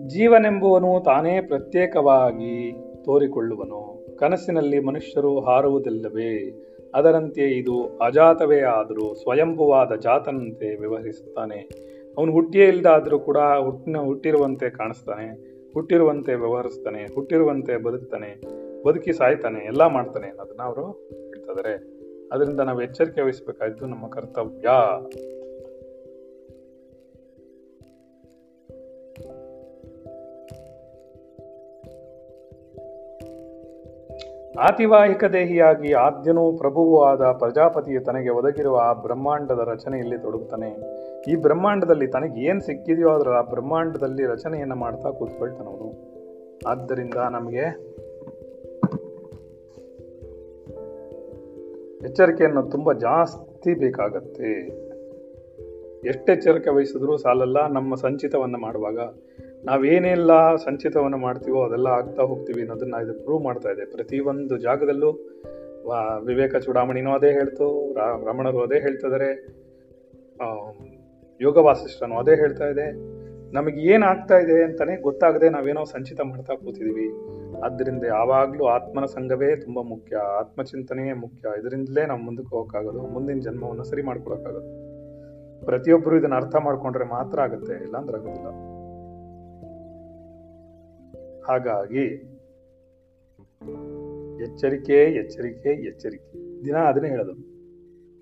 ಜೀವನೆಂಬುವನು ತಾನೇ ಪ್ರತ್ಯೇಕವಾಗಿ ತೋರಿಕೊಳ್ಳುವನು. ಕನಸಿನಲ್ಲಿ ಮನುಷ್ಯರು ಹಾರುವುದಿಲ್ಲವೇ? ಅದರಂತೆ ಇದು ಅಜಾತವೇ ಆದರೂ ಸ್ವಯಂಭುವಾದ ಜಾತನಂತೆ ವ್ಯವಹರಿಸುತ್ತಾನೆ. ಅವನು ಹುಟ್ಟಿಯೇ ಇಲ್ಲದಾದರೂ ಕೂಡ ಹುಟ್ಟಿನ, ಹುಟ್ಟಿರುವಂತೆ ಕಾಣಿಸ್ತಾನೆ, ಹುಟ್ಟಿರುವಂತೆ ವ್ಯವಹರಿಸ್ತಾನೆ, ಹುಟ್ಟಿರುವಂತೆ ಬದುಕ್ತಾನೆ, ಬದುಕಿ ಸಾಯ್ತಾನೆ, ಎಲ್ಲ ಮಾಡ್ತಾನೆ ಅನ್ನೋದನ್ನ ಅವರು ಹೇಳ್ತಾ ಇದಾರೆ ಅದರಿಂದ ನಾವು ಎಚ್ಚರಿಕೆ ವಹಿಸಬೇಕಾದ್ದು ನಮ್ಮ ಕರ್ತವ್ಯ. ಆತಿವಾಹಿಕ ದೇಹಿಯಾಗಿ ಆದ್ಯನೂ ಪ್ರಭುವೂ ಆದ ಪ್ರಜಾಪತಿಯು ತನಗೆ ಒದಗಿರುವ ಆ ಬ್ರಹ್ಮಾಂಡದ ರಚನೆಯಲ್ಲಿ ತೊಡಗುತ್ತಾನೆ. ಈ ಬ್ರಹ್ಮಾಂಡದಲ್ಲಿ ತನಗೆ ಏನ್ ಸಿಕ್ಕಿದೆಯೋ ಅದರ ಆ ಬ್ರಹ್ಮಾಂಡದಲ್ಲಿ ರಚನೆಯನ್ನು ಮಾಡ್ತಾ ಕೂತ್ಕೊಳ್ತಾನವನು. ಆದ್ದರಿಂದ ನಮಗೆ ಎಚ್ಚರಿಕೆಯನ್ನು ತುಂಬ ಜಾಸ್ತಿ ಬೇಕಾಗತ್ತೆ. ಎಷ್ಟೆಚ್ಚರಿಕೆ ವಹಿಸಿದ್ರೂ ಸಾಲಲ್ಲ, ನಮ್ಮ ಸಂಚಿತವನ್ನು ಮಾಡುವಾಗ. ನಾವೇನೆಲ್ಲ ಸಂಚಿತವನ್ನು ಮಾಡ್ತೀವೋ ಅದೆಲ್ಲ ಆಗ್ತಾ ಹೋಗ್ತೀವಿ ಅನ್ನೋದನ್ನ ಇದು ಪ್ರೂವ್ ಮಾಡ್ತಾ ಇದೆ. ಪ್ರತಿಯೊಂದು ಜಾಗದಲ್ಲೂ ವಿವೇಕ ಚೂಡಾಮಣಿನೂ ಅದೇ ಹೇಳ್ತು ರಮಣರು ಅದೇ ಹೇಳ್ತಿದ್ದಾರೆ ಯೋಗ ವಾಸಿಷ್ಠನು ಅದೇ ಹೇಳ್ತಾ ಇದೆ. ನಮಗೆ ಏನು ಆಗ್ತಾ ಇದೆ ಅಂತಾನೆ ಗೊತ್ತಾಗದೆ ನಾವೇನೋ ಸಂಚಿತ ಮಾಡ್ತಾ ಕೂತಿದೀವಿ. ಆದ್ದರಿಂದ ಯಾವಾಗಲೂ ಆತ್ಮನ ಸಂಘವೇ ತುಂಬಾ ಮುಖ್ಯ, ಆತ್ಮಚಿಂತನೆಯೇ ಮುಖ್ಯ. ಇದರಿಂದಲೇ ನಾವು ಮುಂದಕ್ಕೆ ಹೋಗಕ್ಕಾಗೋದು, ಮುಂದಿನ ಜನ್ಮವನ್ನು ಸರಿ ಮಾಡ್ಕೊಳಕ್ಕಾಗೋದು ಪ್ರತಿಯೊಬ್ಬರು ಇದನ್ನ ಅರ್ಥ ಮಾಡ್ಕೊಂಡ್ರೆ ಮಾತ್ರ ಆಗುತ್ತೆ, ಇಲ್ಲಾಂದ್ರೆ ಆಗೋದಿಲ್ಲ. ಹಾಗಾಗಿ ಎಚ್ಚರಿಕೆ ಎಚ್ಚರಿಕೆ ಎಚ್ಚರಿಕೆ. ದಿನ ಅದನ್ನೇ ಹೇಳೋದು.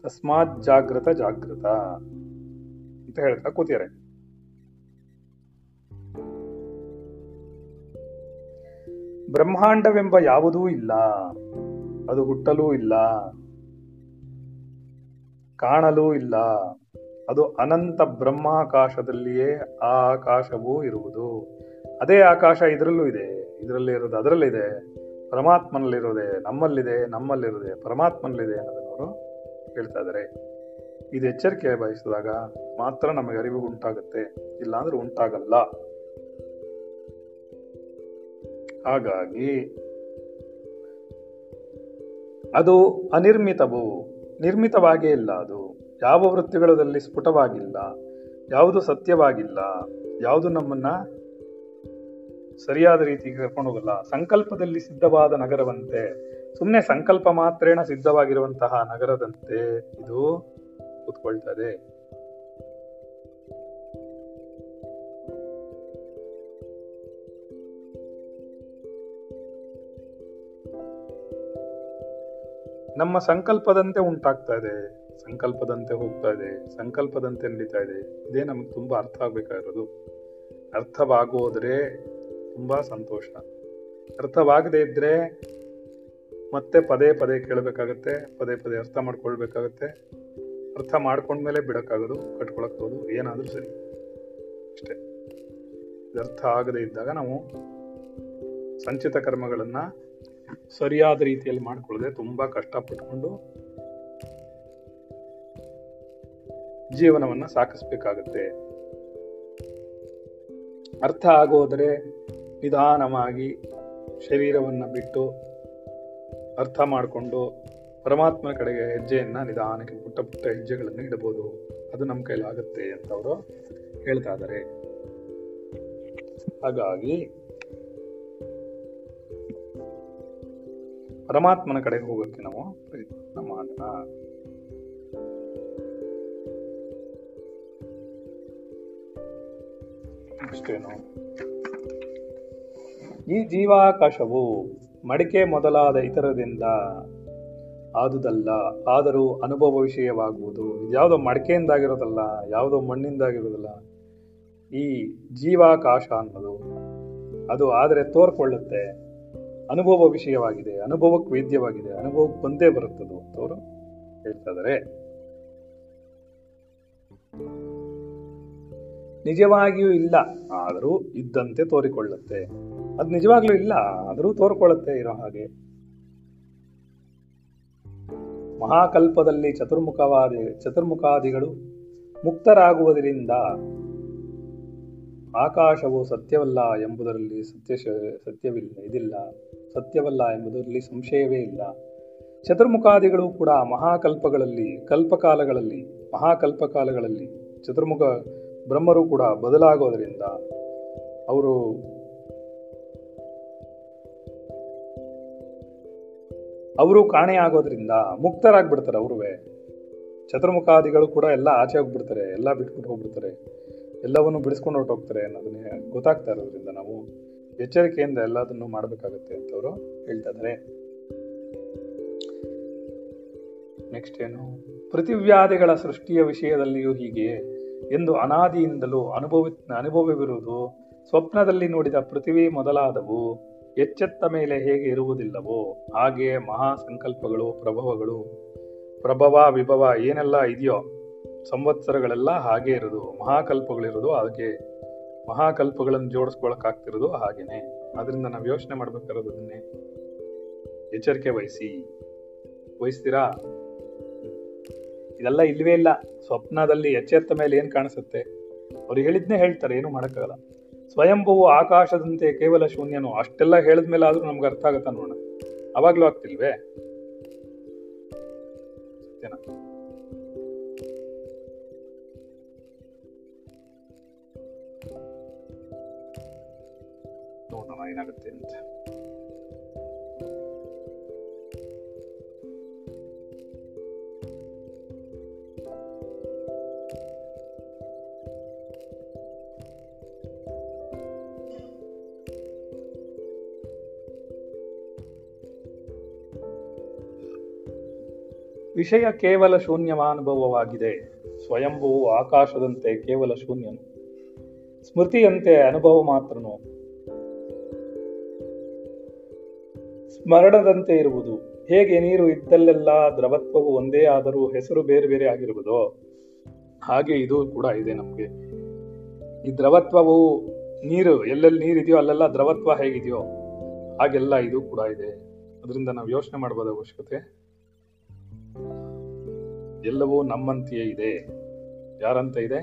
ತಸ್ಮಾತ್ ಜಾಗೃತ ಜಾಗೃತ ಅಂತ ಹೇಳ್ತಾ ಕೂತಿದ್ದಾರೆ. ಬ್ರಹ್ಮಾಂಡವೆಂಬ ಯಾವುದೂ ಇಲ್ಲ. ಅದು ಹುಟ್ಟಲೂ ಇಲ್ಲ. ಕಾಣಲೂ ಇಲ್ಲ. ಅದು ಅನಂತ ಬ್ರಹ್ಮಾಕಾಶದಲ್ಲಿಯೇ ಆ ಆಕಾಶವೂ ಇರುವುದು. ಅದೇ ಆಕಾಶ ಇದರಲ್ಲೂ ಇದೆ. ಇದರಲ್ಲಿ ಇರೋದು ಅದರಲ್ಲಿದೆ. ಪರಮಾತ್ಮನಲ್ಲಿರೋದೆ ನಮ್ಮಲ್ಲಿದೆ, ನಮ್ಮಲ್ಲಿರೋದೆ ಪರಮಾತ್ಮನಲ್ಲಿದೆ ಅನ್ನೋದನ್ನು ಅವರು ಹೇಳ್ತಾ ಇದ್ದಾರೆ. ಇದು ಎಚ್ಚರಿಕೆ ಬಯಸಿದಾಗ ಮಾತ್ರ ನಮಗೆ ಅರಿವು ಉಂಟಾಗುತ್ತೆ. ಇಲ್ಲಾಂದ್ರೆ ಉಂಟಾಗಲ್ಲ. ಹಾಗಾಗಿ ಅದು ಅನಿರ್ಮಿತವು. ನಿರ್ಮಿತವಾಗೇ ಇಲ್ಲ ಅದು. ಯಾವ ವೃತ್ತಿಗಳಲ್ಲಿ ಸ್ಫುಟವಾಗಿಲ್ಲ. ಯಾವುದು ಸತ್ಯವಾಗಿಲ್ಲ. ಯಾವುದು ನಮ್ಮನ್ನ ಸರಿಯಾದ ರೀತಿಗೆ ಕರ್ಕೊಂಡು ಹೋಗಲ್ಲ. ಸಂಕಲ್ಪದಲ್ಲಿ ಸಿದ್ಧವಾದ ನಗರವಂತೆ. ಸುಮ್ಮನೆ ಸಂಕಲ್ಪ ಮಾತ್ರೇನ ಸಿದ್ಧವಾಗಿರುವಂತಹ ನಗರದಂತೆ ಇದು ಕೂತ್ಕೊಳ್ತದೆ. ನಮ್ಮ ಸಂಕಲ್ಪದಂತೆ ಉಂಟಾಗ್ತಾ ಇದೆ. ಸಂಕಲ್ಪದಂತೆ ಹೋಗ್ತಾ ಇದೆ. ಸಂಕಲ್ಪದಂತೆ ನಡೀತಾ ಇದೆ. ಇದೇ ನಮ್ಗೆ ತುಂಬಾ ಅರ್ಥ ಆಗ್ಬೇಕಾಗಿರೋದು. ಅರ್ಥವಾಗೋದ್ರೆ ತುಂಬಾ ಸಂತೋಷ. ಅರ್ಥವಾಗದೇ ಇದ್ದರೆ ಮತ್ತೆ ಪದೇ ಪದೇ ಕೇಳಬೇಕಾಗತ್ತೆ, ಪದೇ ಪದೇ ಅರ್ಥ ಮಾಡ್ಕೊಳ್ಬೇಕಾಗತ್ತೆ. ಅರ್ಥ ಮಾಡ್ಕೊಂಡ್ಮೇಲೆ ಬಿಡೋಕ್ಕಾಗೋದು ಕಟ್ಕೊಳಕ್ಕೋದು ಏನಾದರೂ ಸರಿ. ಅಷ್ಟೇ. ಅರ್ಥ ಆಗದೇ ಇದ್ದಾಗ ನಾವು ಸಂಚಿತ ಕರ್ಮಗಳನ್ನು ಸರಿಯಾದ ರೀತಿಯಲ್ಲಿ ಮಾಡ್ಕೊಳ್ಳದೆ ತುಂಬಾ ಕಷ್ಟಪಟ್ಕೊಂಡು ಜೀವನವನ್ನ ಸಾಕಿಸ್ಬೇಕಾಗತ್ತೆ. ಅರ್ಥ ಆಗೋದ್ರೆ ನಿಧಾನವಾಗಿ ಶರೀರವನ್ನು ಬಿಟ್ಟು ಅರ್ಥ ಮಾಡಿಕೊಂಡು ಪರಮಾತ್ಮನ ಕಡೆಗೆ ಹೆಜ್ಜೆಯನ್ನು ನಿಧಾನಕ್ಕೆ ಪುಟ್ಟ ಪುಟ್ಟ ಹೆಜ್ಜೆಗಳನ್ನು ಇಡಬಹುದು. ಅದು ನಮ್ಮ ಕೈಲಾಗುತ್ತೆ ಅಂತ ಅವರು ಹೇಳ್ತಾ ಇದ್ದಾರೆ ಹಾಗಾಗಿ ಪರಮಾತ್ಮನ ಕಡೆಗೆ ಹೋಗೋಕ್ಕೆ ನಾವು ಪ್ರಯತ್ನ ಮಾಡೋಣ. ಅಷ್ಟೇನು. ಈ ಜೀವಾಕಾಶವು ಮಡಿಕೆ ಮೊದಲಾದ ಇತರದಿಂದ ಆದುದಲ್ಲ, ಆದರೂ ಅನುಭವ ವಿಷಯವಾಗುವುದು. ಯಾವುದೋ ಮಡಿಕೆಯಿಂದಾಗಿರೋದಲ್ಲ, ಯಾವುದೋ ಮಣ್ಣಿಂದಾಗಿರೋದಲ್ಲ. ಈ ಜೀವಾಕಾಶ ಅನ್ನೋದು, ಅದು ಆದರೆ ತೋರ್ಕೊಳ್ಳುತ್ತೆ. ಅನುಭವ ವಿಷಯವಾಗಿದೆ, ಅನುಭವಕ್ಕೆ ವೇದ್ಯವಾಗಿದೆ, ಅನುಭವಕ್ಕೆ ಬಂದೇ ಬರುತ್ತದು ಅಂತವರು ಹೇಳ್ತಾ ಇದ್ದಾರೆ. ನಿಜವಾಗಿಯೂ ಇಲ್ಲ, ಆದರೂ ಇದ್ದಂತೆ ತೋರಿಕೊಳ್ಳುತ್ತೆ. ಅದು ನಿಜವಾಗ್ಲೂ ಇಲ್ಲ. ಆದರೂ ತೋರ್ಕೊಳ್ಳುತ್ತೆ ಇರೋ ಹಾಗೆ. ಮಹಾಕಲ್ಪದಲ್ಲಿ ಚತುರ್ಮುಖವಾದಿ, ಚತುರ್ಮುಖಾದಿಗಳು ಮುಕ್ತರಾಗುವುದರಿಂದ ಆಕಾಶವು ಸತ್ಯವಲ್ಲ ಎಂಬುದರಲ್ಲಿ ಸತ್ಯ ಸತ್ಯವಿಲ್ಲ, ಇದಿಲ್ಲ. ಸತ್ಯವಲ್ಲ ಎಂಬುದರಲ್ಲಿ ಸಂಶಯವೇ ಇಲ್ಲ. ಚತುರ್ಮುಖಾದಿಗಳು ಕೂಡ ಮಹಾಕಲ್ಪಗಳಲ್ಲಿ, ಕಲ್ಪಕಾಲಗಳಲ್ಲಿ, ಮಹಾಕಲ್ಪಕಾಲಗಳಲ್ಲಿ, ಚತುರ್ಮುಖ ಬ್ರಹ್ಮರು ಕೂಡ ಬದಲಾಗೋದರಿಂದ ಅವರು ಅವರು ಕಾಣೆಯಾಗೋದ್ರಿಂದ ಮುಕ್ತರಾಗ್ಬಿಡ್ತಾರೆ ಅವ್ರುವೆ. ಚತುರ್ಮುಖಾದಿಗಳು ಕೂಡ ಎಲ್ಲ ಆಚೆ ಹೋಗ್ಬಿಡ್ತಾರೆ, ಎಲ್ಲ ಬಿಟ್ಬಿಟ್ಟು ಹೋಗ್ಬಿಡ್ತಾರೆ, ಎಲ್ಲವನ್ನು ಬಿಡಿಸ್ಕೊಂಡು ಹೊರಟೋಗ್ತಾರೆ ಅನ್ನೋದನ್ನೇ ಗೊತ್ತಾಗ್ತಾ ಇರೋದ್ರಿಂದ ನಾವು ಎಚ್ಚರಿಕೆಯಿಂದ ಎಲ್ಲದನ್ನು ಮಾಡಬೇಕಾಗುತ್ತೆ ಅಂತ ಅವರು ನೆಕ್ಸ್ಟ್ ಏನು? ಪ್ರತಿವ್ಯಾಧಿಗಳ ಸೃಷ್ಟಿಯ ವಿಷಯದಲ್ಲಿಯೂ ಹೀಗೆ. ಎಂದು ಅನಾದಿಯಿಂದಲೂ ಅನುಭವಿ, ಅನುಭವವಿರುವುದು ಸ್ವಪ್ನದಲ್ಲಿ ನೋಡಿದ ಪೃಥಿವಿ ಮೊದಲಾದವು. ಎಚ್ಚೆತ್ತ ಮೇಲೆ ಹೇಗೆ ಇರುವುದಿಲ್ಲವೋ, ಹಾಗೆಯೇ ಮಹಾ ಸಂಕಲ್ಪಗಳು ಪ್ರಭವಗಳು, ಪ್ರಭವ, ವಿಭವ ಏನೆಲ್ಲ ಇದೆಯೋ, ಸಂವತ್ಸರಗಳೆಲ್ಲ ಹಾಗೆ ಇರೋದು ಮಹಾಕಲ್ಪಗಳಿರೋದು ಹಾಗೆ, ಮಹಾಕಲ್ಪಗಳನ್ನು ಜೋಡಿಸ್ಕೊಳಕಾಗ್ತಿರೋದು ಹಾಗೇನೆ. ಅದರಿಂದ ನಾವು ಯೋಚನೆ ಮಾಡ್ಬೇಕಾರೋದು ಅದನ್ನೇ. ಎಚ್ಚರಿಕೆ ವಹಿಸಿ. ವಹಿಸ್ತೀರಾ? ಇದೆಲ್ಲ ಇಲ್ವೇ ಇಲ್ಲ. ಸ್ವಪ್ನದಲ್ಲಿ ಎಚ್ಚೆತ್ತ ಮೇಲೆ ಏನು ಕಾಣಿಸುತ್ತೆ? ಅವ್ರು ಹೇಳಿದ್ನೇ ಹೇಳ್ತಾರೆ, ಏನು ಮಾಡಕ್ಕಾಗಲ್ಲ. ಸ್ವಯಂಭುವು ಆಕಾಶದಂತೆ ಕೇವಲ ಶೂನ್ಯನು? ಅಷ್ಟೆಲ್ಲ ಹೇಳಿದ ಮೇಲೆ ಆದರೂ ನಮ್ಗೆ ಅರ್ಥ ಆಗುತ್ತಾ ನೋಡೋಣ? ಅವಾಗ್ಲೂ ಆಗ್ತಿಲ್ವೇ? ಸತ್ಯನ? ನೋಡೋಣ, ಏನಾಗುತ್ತೆ ಅಂತ. ವಿಷಯ ಕೇವಲ ಶೂನ್ಯವಾನುಭವವಾಗಿದೆ ಸ್ವಯಂಭೂ ಆಕಾಶದಂತೆ ಕೇವಲ ಶೂನ್ಯನು. ಸ್ಮೃತಿಯಂತೆ ಅನುಭವ ಮಾತ್ರನು. ಸ್ಮರಣದಂತೆ ಇರುವುದು. ಹೇಗೆ ನೀರು ಇದ್ದಲ್ಲೆಲ್ಲ ದ್ರವತ್ವವು ಒಂದೇ ಆದರೂ ಹೆಸರು ಬೇರೆ ಬೇರೆ ಆಗಿರುವುದೋ, ಹಾಗೆ ಇದು ಕೂಡ ಇದೆ ನಮಗೆ. ಈ ದ್ರವತ್ವವು ನೀರು, ಎಲ್ಲೆಲ್ಲಿ ನೀರಿದೆಯೋ ಅಲ್ಲೆಲ್ಲ ದ್ರವತ್ವ ಹೇಗಿದೆಯೋ, ಹಾಗೆಲ್ಲ ಇದು ಕೂಡ ಇದೆ. ಅದರಿಂದ ನಾವು ಯೋಚನೆ ಮಾಡಬಹುದ ಅವಶ್ಯಕತೆ. ಎಲ್ಲವೂ ನಮ್ಮಂತೆಯೇ ಇದೆ. ಯಾರಂತ ಇದೆ?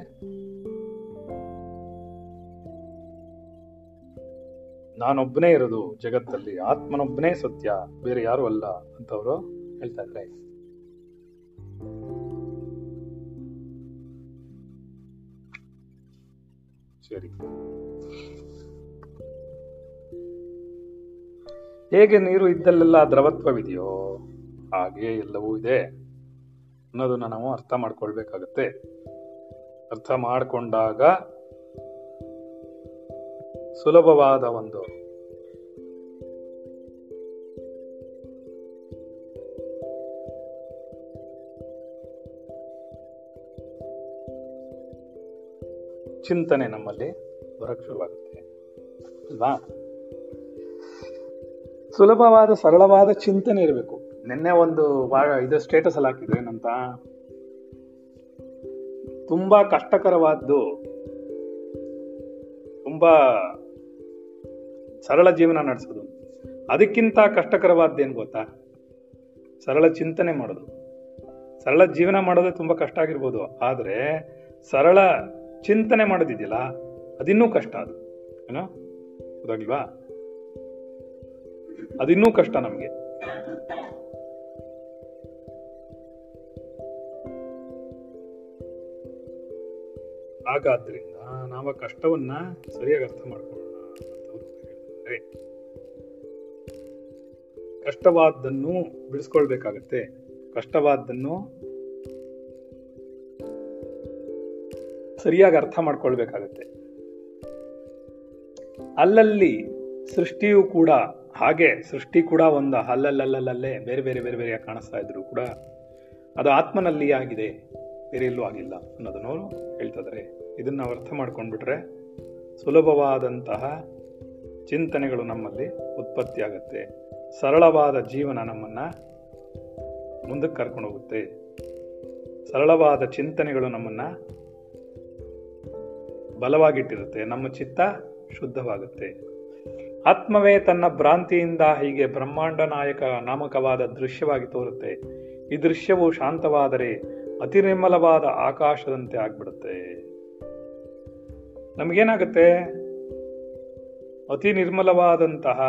ನಾನೊಬ್ಬನೇ ಇರೋದು ಜಗತ್ತಲ್ಲಿ, ಆತ್ಮನೊಬ್ಬನೇ ಸತ್ಯ, ಬೇರೆ ಯಾರು ಅಲ್ಲ ಅಂತವರು ಹೇಳ್ತಾ ಇದ್ರೆ ಸರಿ. ಹೇಗೆ ನೀರು ಇದ್ದಲ್ಲೆಲ್ಲ ದ್ರವತ್ವವಿದೆಯೋ ಹಾಗೆ ಎಲ್ಲವೂ ಇದೆ. ಅನ್ನೋದನ್ನ ನಾವು ಅರ್ಥ ಮಾಡ್ಕೊಳ್ಬೇಕಾಗತ್ತೆ. ಅರ್ಥ ಮಾಡಿಕೊಂಡಾಗ ಸುಲಭವಾದ ಒಂದು ಚಿಂತನೆ ನಮ್ಮಲ್ಲಿ ಬರಕ್ ಶುರುವಾಗುತ್ತೆ. ಅಲ್ವಾ? ಸುಲಭವಾದ ಸರಳವಾದ ಚಿಂತನೆ ಇರಬೇಕು. ನಿನ್ನೆ ಒಂದು ಇದು ಸ್ಟೇಟಸ್ ಅಲ್ಲಿ ಹಾಕಿದ್ರು ಏನಂತ? ತುಂಬಾ ಕಷ್ಟಕರವಾದ್ದು, ತುಂಬಾ ಸರಳ ಜೀವನ ನಡೆಸೋದು. ಅದಕ್ಕಿಂತ ಕಷ್ಟಕರವಾದ್ದೇನು ಗೊತ್ತಾ? ಸರಳ ಚಿಂತನೆ ಮಾಡೋದು. ಸರಳ ಜೀವನ ಮಾಡೋದೇ ತುಂಬಾ ಕಷ್ಟ ಆಗಿರ್ಬೋದು, ಆದರೆ ಸರಳ ಚಿಂತನೆ ಮಾಡೋದಿದೆಯಲ್ಲ, ಅದಿನ್ನೂ ಕಷ್ಟ ಅದು. ಏನೋ? ಗೊತ್ತಾಗಿಲ್ವಾ ಅದಿನ್ನೂ ಕಷ್ಟ ನಮಗೆ. ಹಾಗಾದ್ರಿಂದ ನಾವು ಕಷ್ಟವನ್ನ ಸರಿಯಾಗಿ ಅರ್ಥ ಮಾಡ್ಕೊಳ್ಳೋಣ ರೈಟ್ ಕಷ್ಟವಾದ್ದನ್ನು ಬಿಡಿಸ್ಕೊಳ್ಬೇಕಾಗತ್ತೆ. ಕಷ್ಟವಾದ್ದನ್ನು ಸರಿಯಾಗಿ ಅರ್ಥ ಮಾಡ್ಕೊಳ್ಬೇಕಾಗತ್ತೆ. ಅಲ್ಲಲ್ಲಿ ಸೃಷ್ಟಿಯು ಕೂಡ ಹಾಗೆ, ಸೃಷ್ಟಿ ಕೂಡ ಒಂದು ಅಲ್ಲಲ್ಲಲ್ಲಲ್ಲೇ ಬೇರೆ ಬೇರೆ ಬೇರೆ ಬೇರೆ ಕಾಣಿಸ್ತಾ ಇದ್ರು ಕೂಡ ಅದು ಆತ್ಮನಲ್ಲಿ ಆಗಿದೆ. ಬೇರೆ ಎಲ್ಲೂ ಆಗಿಲ್ಲ ಅನ್ನೋದನ್ನು ಅವರು ಹೇಳ್ತಿದ್ದಾರೆ. ಇದನ್ನು ಅರ್ಥ ಮಾಡ್ಕೊಂಡ್ಬಿಟ್ರೆ ಸುಲಭವಾದಂತಹ ಚಿಂತನೆಗಳು ನಮ್ಮಲ್ಲಿ ಉತ್ಪತ್ತಿಯಾಗುತ್ತೆ. ಸರಳವಾದ ಜೀವನ ನಮ್ಮನ್ನ ಮುಂದಕ್ಕೆ ಕರ್ಕೊಂಡು ಹೋಗುತ್ತೆ. ಸರಳವಾದ ಚಿಂತನೆಗಳು ನಮ್ಮನ್ನ ಬಲವಾಗಿಟ್ಟಿರುತ್ತೆ. ನಮ್ಮ ಚಿತ್ತ ಶುದ್ಧವಾಗುತ್ತೆ. ಆತ್ಮವೇ ತನ್ನ ಭ್ರಾಂತಿಯಿಂದ ಹೀಗೆ ಬ್ರಹ್ಮಾಂಡ ನಾಯಕ ನಾಮಕವಾದ ದೃಶ್ಯವಾಗಿ ತೋರುತ್ತೆ. ಈ ದೃಶ್ಯವು ಶಾಂತವಾದರೆ ಅತಿ ನಿರ್ಮಲವಾದ ಆಕಾಶದಂತೆ ಆಗ್ಬಿಡುತ್ತೆ. ನಮಗೇನಾಗುತ್ತೆ? ಅತಿ ನಿರ್ಮಲವಾದಂತಹ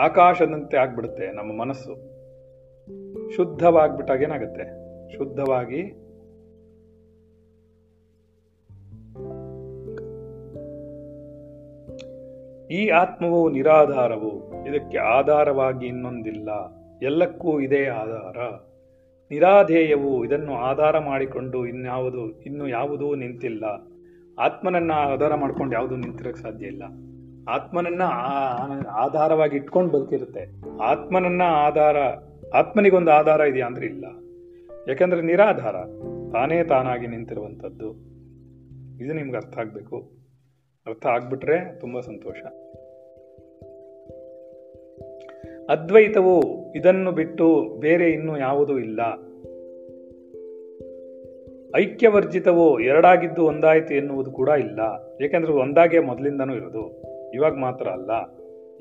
ಆಕಾಶದಂತೆ ಆಗ್ಬಿಡುತ್ತೆ ನಮ್ಮ ಮನಸ್ಸು. ಶುದ್ಧವಾಗ್ಬಿಟ್ಟಾಗ ಏನಾಗುತ್ತೆ? ಶುದ್ಧವಾಗಿ ಈ ಆತ್ಮವು ನಿರಾಧಾರವು, ಇದಕ್ಕೆ ಆಧಾರವಾಗಿ ಇನ್ನೊಂದಿಲ್ಲ. ಎಲ್ಲಕ್ಕೂ ಇದೇ ಆಧಾರ. ನಿರಾಧೇಯವು ಇದನ್ನು ಆಧಾರ ಮಾಡಿಕೊಂಡು ಇನ್ಯಾವುದು, ಇನ್ನು ಯಾವುದೂ ನಿಂತಿಲ್ಲ. ಆತ್ಮನನ್ನ ಆಧಾರ ಮಾಡ್ಕೊಂಡು ಯಾವುದು ನಿಂತಿರಕ್ ಸಾಧ್ಯ ಇಲ್ಲ. ಆತ್ಮನನ್ನ ಆಧಾರವಾಗಿ ಇಟ್ಕೊಂಡು ಬದುಕಿರುತ್ತೆ. ಆತ್ಮನನ್ನ ಆಧಾರ, ಆತ್ಮನಿಗೊಂದು ಆಧಾರ ಇದೆಯಾ ಅಂದ್ರೆ ಇಲ್ಲ. ಯಾಕಂದ್ರೆ ನಿರಾಧಾರ, ತಾನೇ ತಾನಾಗಿ ನಿಂತಿರುವಂಥದ್ದು. ಇದು ನಿಮ್ಗೆ ಅರ್ಥ ಆಗಬೇಕು. ಅರ್ಥ ಆಗ್ಬಿಟ್ರೆ ತುಂಬಾ ಸಂತೋಷ. ಅದ್ವೈತವು ಇದನ್ನು ಬಿಟ್ಟು ಬೇರೆ ಇನ್ನು ಯಾವುದೂ ಇಲ್ಲ. ಐಕ್ಯವರ್ಜಿತವು ಎರಡಾಗಿದ್ದು ಒಂದಾಯಿತು ಎನ್ನುವುದು ಕೂಡ ಇಲ್ಲ. ಏಕೆಂದರೆ ಒಂದಾಗೆ ಮೊದಲಿಂದನೂ ಇರೋದು. ಇವಾಗ ಮಾತ್ರ ಅಲ್ಲ.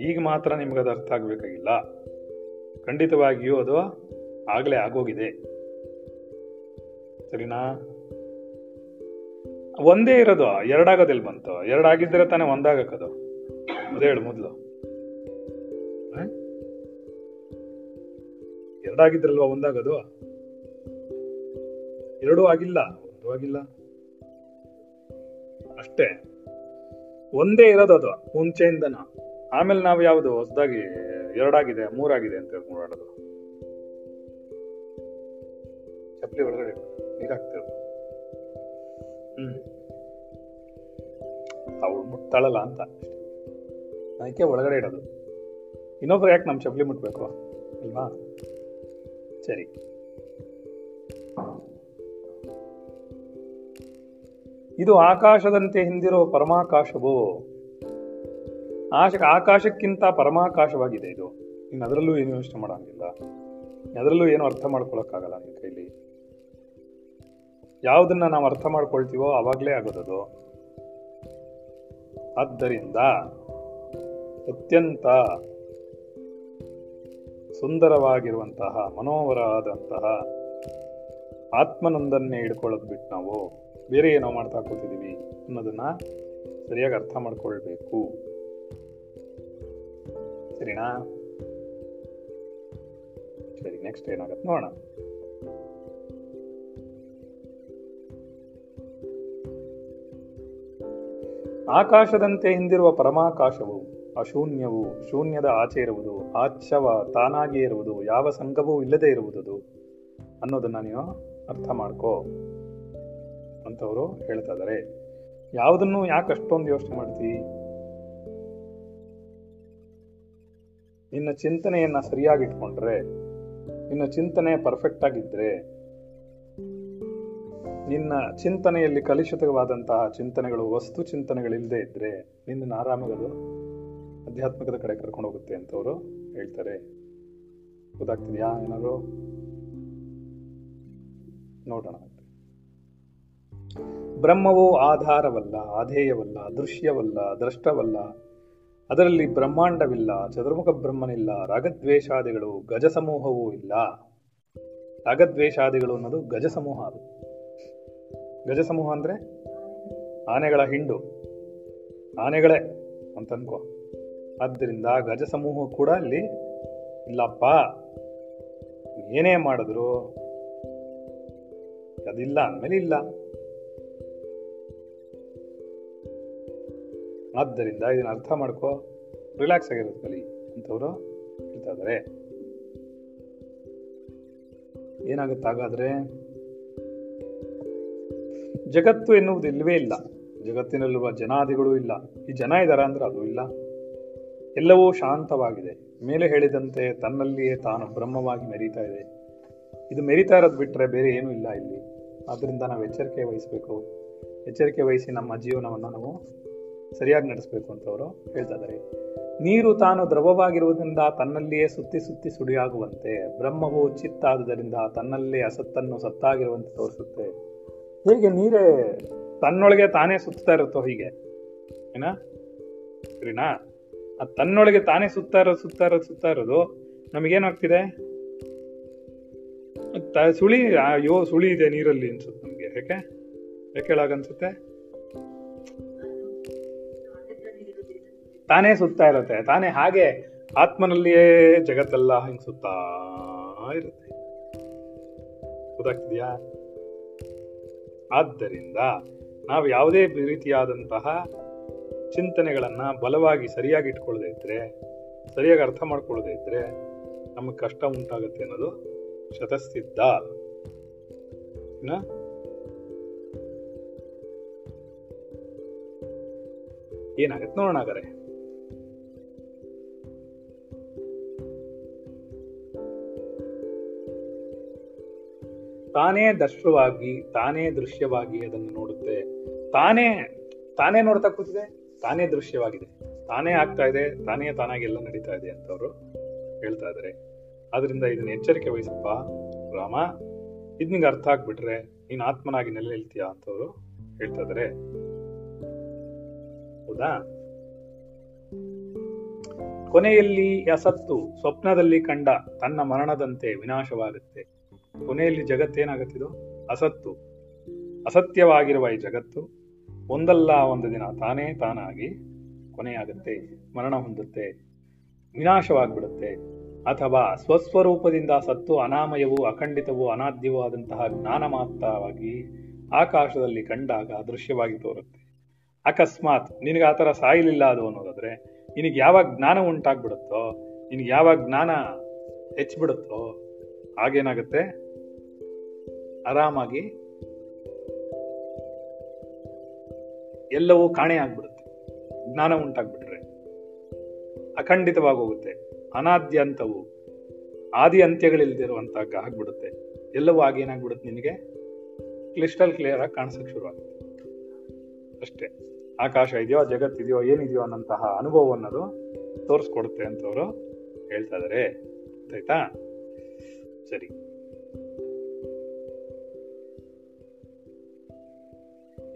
ಈಗ ಮಾತ್ರ ನಿಮ್ಗೆ ಅದು ಅರ್ಥ ಆಗಬೇಕಾಗಿಲ್ಲ. ಖಂಡಿತವಾಗಿಯೂ ಅದು ಆಗಲೇ ಆಗೋಗಿದೆ. ಸರಿನಾ? ಒಂದೇ ಇರೋದು. ಎರಡಾಗೋದಿಲ್ಲ ಬಂತು? ಎರಡಾಗಿದ್ದರೆ ತಾನೇ ಒಂದಾಗಕ್ಕದು. ಅದೇ ಹೇಳು ಮೊದಲು. ಎರಡಾಗಿದ್ರಲ್ವಾ ಒಂದಾಗದು? ಎರಡೂ ಆಗಿಲ್ಲ. ಒಂದು ಆಗಿಲ್ಲ. ಅಷ್ಟೇ. ಒಂದೇ ಇರೋದು ಅದು, ಮುಂಚೆಯಿಂದನ. ಆಮೇಲೆ ನಾವು ಯಾವುದು ಹೊಸದಾಗಿ ಎರಡಾಗಿದೆ, ಮೂರಾಗಿದೆ ಅಂತ ಹೇಳ್ಕೊಂಡು ಚಪ್ಪಲಿ ಒಳಗಡೆ ನೀರಾಗ್ತಿರೋದು ಹ್ಮ್. ಅವಳು ಮುಟ್ತಾಳಲ್ಲ ಅಂತ. ಅದಕ್ಕೆ ಒಳಗಡೆ ಇಡೋದು. ಇನ್ನೊಬ್ರು ಯಾಕೆ ನಮ್ಮ ಚಪ್ಪಲಿ ಮುಟ್ಬೇಕು, ಅಲ್ವಾ? ಸರಿ. ಇದು ಆಕಾಶದಂತೆ ಹಿಂದಿರೋ ಪರಮಾಕಾಶವು? ಆಶ ಆಕಾಶಕ್ಕಿಂತ ಪರಮಾಕಾಶವಾಗಿದೆ ಇದು. ಇನ್ನು ಅದರಲ್ಲೂ ಏನು ಯೋಚನೆ ಮಾಡೋಂಗಿಲ್ಲ. ಅದರಲ್ಲೂ ಏನು ಅರ್ಥ ಮಾಡ್ಕೊಳಕ್ಕಾಗಲ್ಲ ನಿಮ್ಮ ಕೈಲಿ. ಯಾವುದನ್ನ ನಾವು ಅರ್ಥ ಮಾಡ್ಕೊಳ್ತೀವೋ ಆವಾಗಲೇ ಆಗೋದದು. ಆದ್ದರಿಂದ ಅತ್ಯಂತ ಸುಂದರವಾಗಿರುವಂತಹ, ಮನೋಹರವಾದಂತಹ ಆತ್ಮನೊಂದನ್ನೇ ಹಿಡ್ಕೊಳ್ಳೋದು ಬಿಟ್ಟು ನಾವು ಬೇರೆ ಏನೋ ಮಾಡ್ತಾ ಕೂತಿದ್ದೀವಿ ಅನ್ನೋದನ್ನ ಸರಿಯಾಗಿ ಅರ್ಥ ಮಾಡ್ಕೊಳ್ಬೇಕು. ಸರಿನಾ? ಸರಿ ನೆಕ್ಸ್ಟ್ ಏನಾಗುತ್ತೆ ನೋಡೋಣ. ಆಕಾಶದಂತೆ ಹಿಂದಿರುವ ಪರಮಾಕಾಶವು ಅಶೂನ್ಯವು ಶೂನ್ಯದ ಆಚೆ ಇರುವುದು, ಆಚ್ಛವ ತಾನಾಗಿಯೇ ಇರುವುದು, ಯಾವ ಸಂಘವೂ ಇಲ್ಲದೆ ಇರುವುದು ಅನ್ನೋದನ್ನ ನೀವು ಅರ್ಥ ಮಾಡ್ಕೋ ಅಂತವರು ಹೇಳ್ತಾ ಇದ್ದಾರೆ ಯಾವುದನ್ನು ಯಾಕೆ ಅಷ್ಟೊಂದು ಯೋಚನೆ ಮಾಡ್ತೀವಿ ನಿನ್ನ ಚಿಂತನೆಯನ್ನ ಸರಿಯಾಗಿ ಇಟ್ಕೊಂಡ್ರೆ, ನಿನ್ನ ಚಿಂತನೆ ಪರ್ಫೆಕ್ಟ್ ಆಗಿದ್ರೆ ನಿನ್ನ ಚಿಂತನೆಯಲ್ಲಿ ಕಲುಷಿತವಾದಂತಹ ಚಿಂತನೆಗಳು, ವಸ್ತು ಚಿಂತನೆಗಳಿಲ್ಲದೆ ಇದ್ರೆ, ನಿನ್ನ ಆರಾಮಗದು? ಅಧ್ಯಾತ್ಮಕದ ಕಡೆ ಕರ್ಕೊಂಡು ಹೋಗುತ್ತೆ ಅಂತ ಅವರು ಹೇಳ್ತಾರೆ. ಗೊತ್ತಾಗ್ತಿದ್ಯಾ ಏನಾದ್ರು? ನೋಡೋಣ. ಬ್ರಹ್ಮವು ಆಧಾರವಲ್ಲ, ಆಧೇಯವಲ್ಲ, ದೃಶ್ಯವಲ್ಲ, ದ್ರಷ್ಟವಲ್ಲ, ಅದರಲ್ಲಿ ಬ್ರಹ್ಮಾಂಡವಿಲ್ಲ, ಚತುರ್ಮುಖ ಬ್ರಹ್ಮನಿಲ್ಲ, ರಾಗದ್ವೇಷಾದಿಗಳು ಗಜ ಸಮೂಹವೂ ಇಲ್ಲ. ರಾಗದ್ವೇಷಾದಿಗಳು ಅನ್ನೋದು ಗಜ ಸಮೂಹ ಅದು. ಗಜ ಸಮೂಹ ಅಂದ್ರೆ ಆನೆಗಳ ಹಿಂಡು. ಆನೆಗಳೇ ಅಂತ ಅನ್ಕೋ. ಆದ್ದರಿಂದ ಗಜ ಸಮೂಹ ಕೂಡ ಅಲ್ಲಿ ಇಲ್ಲಪ್ಪ. ಏನೇ ಮಾಡಿದ್ರು ಅದಿಲ್ಲ ಅಂದಮೇಲೆ ಇಲ್ಲ ಆದ್ದರಿಂದ ಇದನ್ನ ಅರ್ಥ ಮಾಡ್ಕೋ. ರಿಲ್ಯಾಕ್ಸ್ ಆಗಿರೋದು ಕಲಿ ಅಂತವರು ಹೇಳ್ತಾ ಇದಾರೆ. ಏನಾಗುತ್ತೆ ಹಾಗಾದ್ರೆ? ಜಗತ್ತು ಎನ್ನುವುದು ಇಲ್ಲವೇ ಇಲ್ಲ. ಜಗತ್ತಿನಲ್ಲಿರುವ ಜನಾದಿಗಳು ಇಲ್ಲ. ಈ ಜನ ಇದ್ದಾರೆ ಅಂದ್ರೆ ಅದು ಇಲ್ಲ. ಎಲ್ಲವೂ ಶಾಂತವಾಗಿದೆ. ಮೇಲೆ ಹೇಳಿದಂತೆ ತನ್ನಲ್ಲಿಯೇ ತಾನು ಬ್ರಹ್ಮವಾಗಿ ಮೆರೀತಾ ಇದೆ. ಇದು ಮೆರೀತಾ ಇರೋದು ಬಿಟ್ಟರೆ ಬೇರೆ ಏನೂ ಇಲ್ಲ ಇಲ್ಲಿ. ಆದ್ದರಿಂದ ನಾವು ಎಚ್ಚರಿಕೆ ವಹಿಸಬೇಕು. ಎಚ್ಚರಿಕೆ ವಹಿಸಿ ನಮ್ಮ ಜೀವನವನ್ನು ನಾವು ಸರಿಯಾಗಿ ನಡೆಸಬೇಕು ಅಂತ ಅವರು ಹೇಳ್ತಾ ಇದ್ದಾರೆ. ನೀರು ತಾನು ದ್ರವವಾಗಿರುವುದರಿಂದ ತನ್ನಲ್ಲಿಯೇ ಸುತ್ತಿ ಸುತ್ತಿ ಸುಡಿಯಾಗುವಂತೆ ಬ್ರಹ್ಮವು ಚಿತ್ತಾದುದರಿಂದ ತನ್ನಲ್ಲೇ ಅಸತ್ತನ್ನು ಸತ್ತಾಗಿರುವಂತೆ ತೋರಿಸುತ್ತೆ. ಹೇಗೆ ನೀರೇ ತನ್ನೊಳಗೆ ತಾನೇ ಸುತ್ತಾ ಇರುತ್ತೋ ಹೀಗೆ. ಏನಾ? ಸರಿನಾ? ಆ ತನ್ನೊಳಗೆ ತಾನೇ ಸುತ್ತಾ ಇರೋದು ಸುತ್ತಾ ಇರೋದು ನಮಗೇನಾಗ್ತಿದೆ ಸುಳಿ ಅಯ್ಯೋ ಸುಳಿ ಇದೆ ನೀರಲ್ಲಿ ಅನ್ಸುತ್ತೆ ನಮ್ಗೆ. ಯಾಕೆ? ಯಾಕೆ ಹೇಳಾಗನ್ಸುತ್ತೆ ತಾನೇ ಸುತ್ತಾ ಇರುತ್ತೆ. ತಾನೇ ಹಾಗೆ ಆತ್ಮನಲ್ಲಿಯೇ ಜಗತ್ತೆಲ್ಲ ಹಿಂಗ್ ಸುತ್ತಾ ಇರುತ್ತೆ. ಗೊತ್ತಾಗ್ತಿದ್ಯಾ? ಆದ್ದರಿಂದ ನಾವು ಯಾವುದೇ ರೀತಿಯಾದಂತಹ ಚಿಂತನೆಗಳನ್ನ ಬಲವಾಗಿ ಸರಿಯಾಗಿ ಇಟ್ಕೊಳ್ಳದೆ ಇದ್ರೆ, ಸರಿಯಾಗಿ ಅರ್ಥ ಮಾಡ್ಕೊಳ್ಳದೆ ಇದ್ರೆ ನಮಗೆ ಕಷ್ಟ ಉಂಟಾಗುತ್ತೆ ಅನ್ನೋದು ಶತಸಿದ್ಧ ಏನಾಗುತ್ತೆ ನೋಡೋಣ ಹಾಗಾರೆ ತಾನೇ ದರ್ಶವಾಗಿ ತಾನೇ ದೃಶ್ಯವಾಗಿ ಅದನ್ನು ನೋಡುತ್ತೆ. ತಾನೇ ತಾನೇ ನೋಡ್ತಾ ಕೂತಿದೆ? ತಾನೇ ದೃಶ್ಯವಾಗಿದೆ. ತಾನೇ ಆಗ್ತಾ ಇದೆ, ತಾನೇ ತಾನಾಗಿ ಎಲ್ಲ ನಡೀತಾ ಇದೆ ಅಂತವ್ರು ಹೇಳ್ತಾ ಇದ್ದಾರೆ ಆದ್ರಿಂದ ಇದನ್ನ ಎಚ್ಚರಿಕೆ ವಹಿಸಪ್ಪ. ರಾಮ, ಇದ್ ನಿಂಗೆ ಅರ್ಥ ಆಗ್ಬಿಟ್ರೆ ನೀನ್ ಆತ್ಮನಾಗಿ ನೆಲೆ ಅಂತ ಅವರು ಹೇಳ್ತಾ ಇದಾರೆ. ಹೌದಾ? ಕೊನೆಯಲ್ಲಿ ಅಸತ್ತು ಸ್ವಪ್ನದಲ್ಲಿ ಕಂಡ ತನ್ನ ಮರಣದಂತೆ ವಿನಾಶವಾಗುತ್ತೆ. ಕೊನೆಯಲ್ಲಿ ಜಗತ್ತೇನಾಗತ್ತಿದು ಅಸತ್ತು. ಅಸತ್ಯವಾಗಿರುವ ಈ ಜಗತ್ತು. ಒಂದಲ್ಲ ಒಂದು ದಿನ ತಾನೇ ತಾನಾಗಿ ಕೊನೆಯಾಗುತ್ತೆ, ಮರಣ ಹೊಂದುತ್ತೆ, ವಿನಾಶವಾಗ್ಬಿಡುತ್ತೆ. ಅಥವಾ ಸ್ವಸ್ವರೂಪದಿಂದ ಸತ್ತು ಅನಾಮಯವೂ ಅಖಂಡಿತವೂ ಅನಾದ್ಯವೂ ಆದಂತಹ ಜ್ಞಾನ ಮಾತ್ರವಾಗಿ ಆಕಾಶದಲ್ಲಿ ಕಂಡಾಗ ದೃಶ್ಯವಾಗಿ ತೋರುತ್ತೆ. ಅಕಸ್ಮಾತ್ ನಿನಗೆ ಆ ಥರ ಸಾಯಲಿಲ್ಲ ಅದು ಅನ್ನೋದಾದ್ರೆ, ನಿನಗೆ ಯಾವಾಗ ಜ್ಞಾನ ಉಂಟಾಗ್ಬಿಡುತ್ತೋ, ನಿನಗೆ ಯಾವಾಗ ಜ್ಞಾನ ಹೆಚ್ಚಿಬಿಡುತ್ತೋ ಆಗೇನಾಗುತ್ತೆ ಆರಾಮಾಗಿ ಎಲ್ಲವೂ ಕಾಣೆ ಆಗ್ಬಿಡುತ್ತೆ. ಜ್ಞಾನ ಉಂಟಾಗ್ಬಿಟ್ರೆ. ಅಖಂಡಿತವಾಗೋಗುತ್ತೆ. ಅನಾದ್ಯಂತವು, ಆದಿ ಅಂತ್ಯಗಳಿಲ್ದಿರುವಂತಹ ಆಗ್ಬಿಡುತ್ತೆ. ಎಲ್ಲವೂ ಆಗೇನಾಗ್ಬಿಡುತ್ತೆ ನಿನಗೆ ಕ್ಲಿಸ್ಟಲ್ ಕ್ಲಿಯರ್ ಆಗಿ ಕಾಣಿಸಕ್ ಶುರು ಆಗುತ್ತೆ ಅಷ್ಟೇ. ಆಕಾಶ ಇದೆಯೋ ಜಗತ್ತಿದೆಯೋ ಏನಿದೆಯೋ ಅನ್ನೋಂತಹ ಅನುಭವ ಅನ್ನೋದು ತೋರಿಸ್ಕೊಡುತ್ತೆ ಅಂತವರು ಹೇಳ್ತಾ ಇದಾರೆ. ಆಯ್ತಾ? ಸರಿ.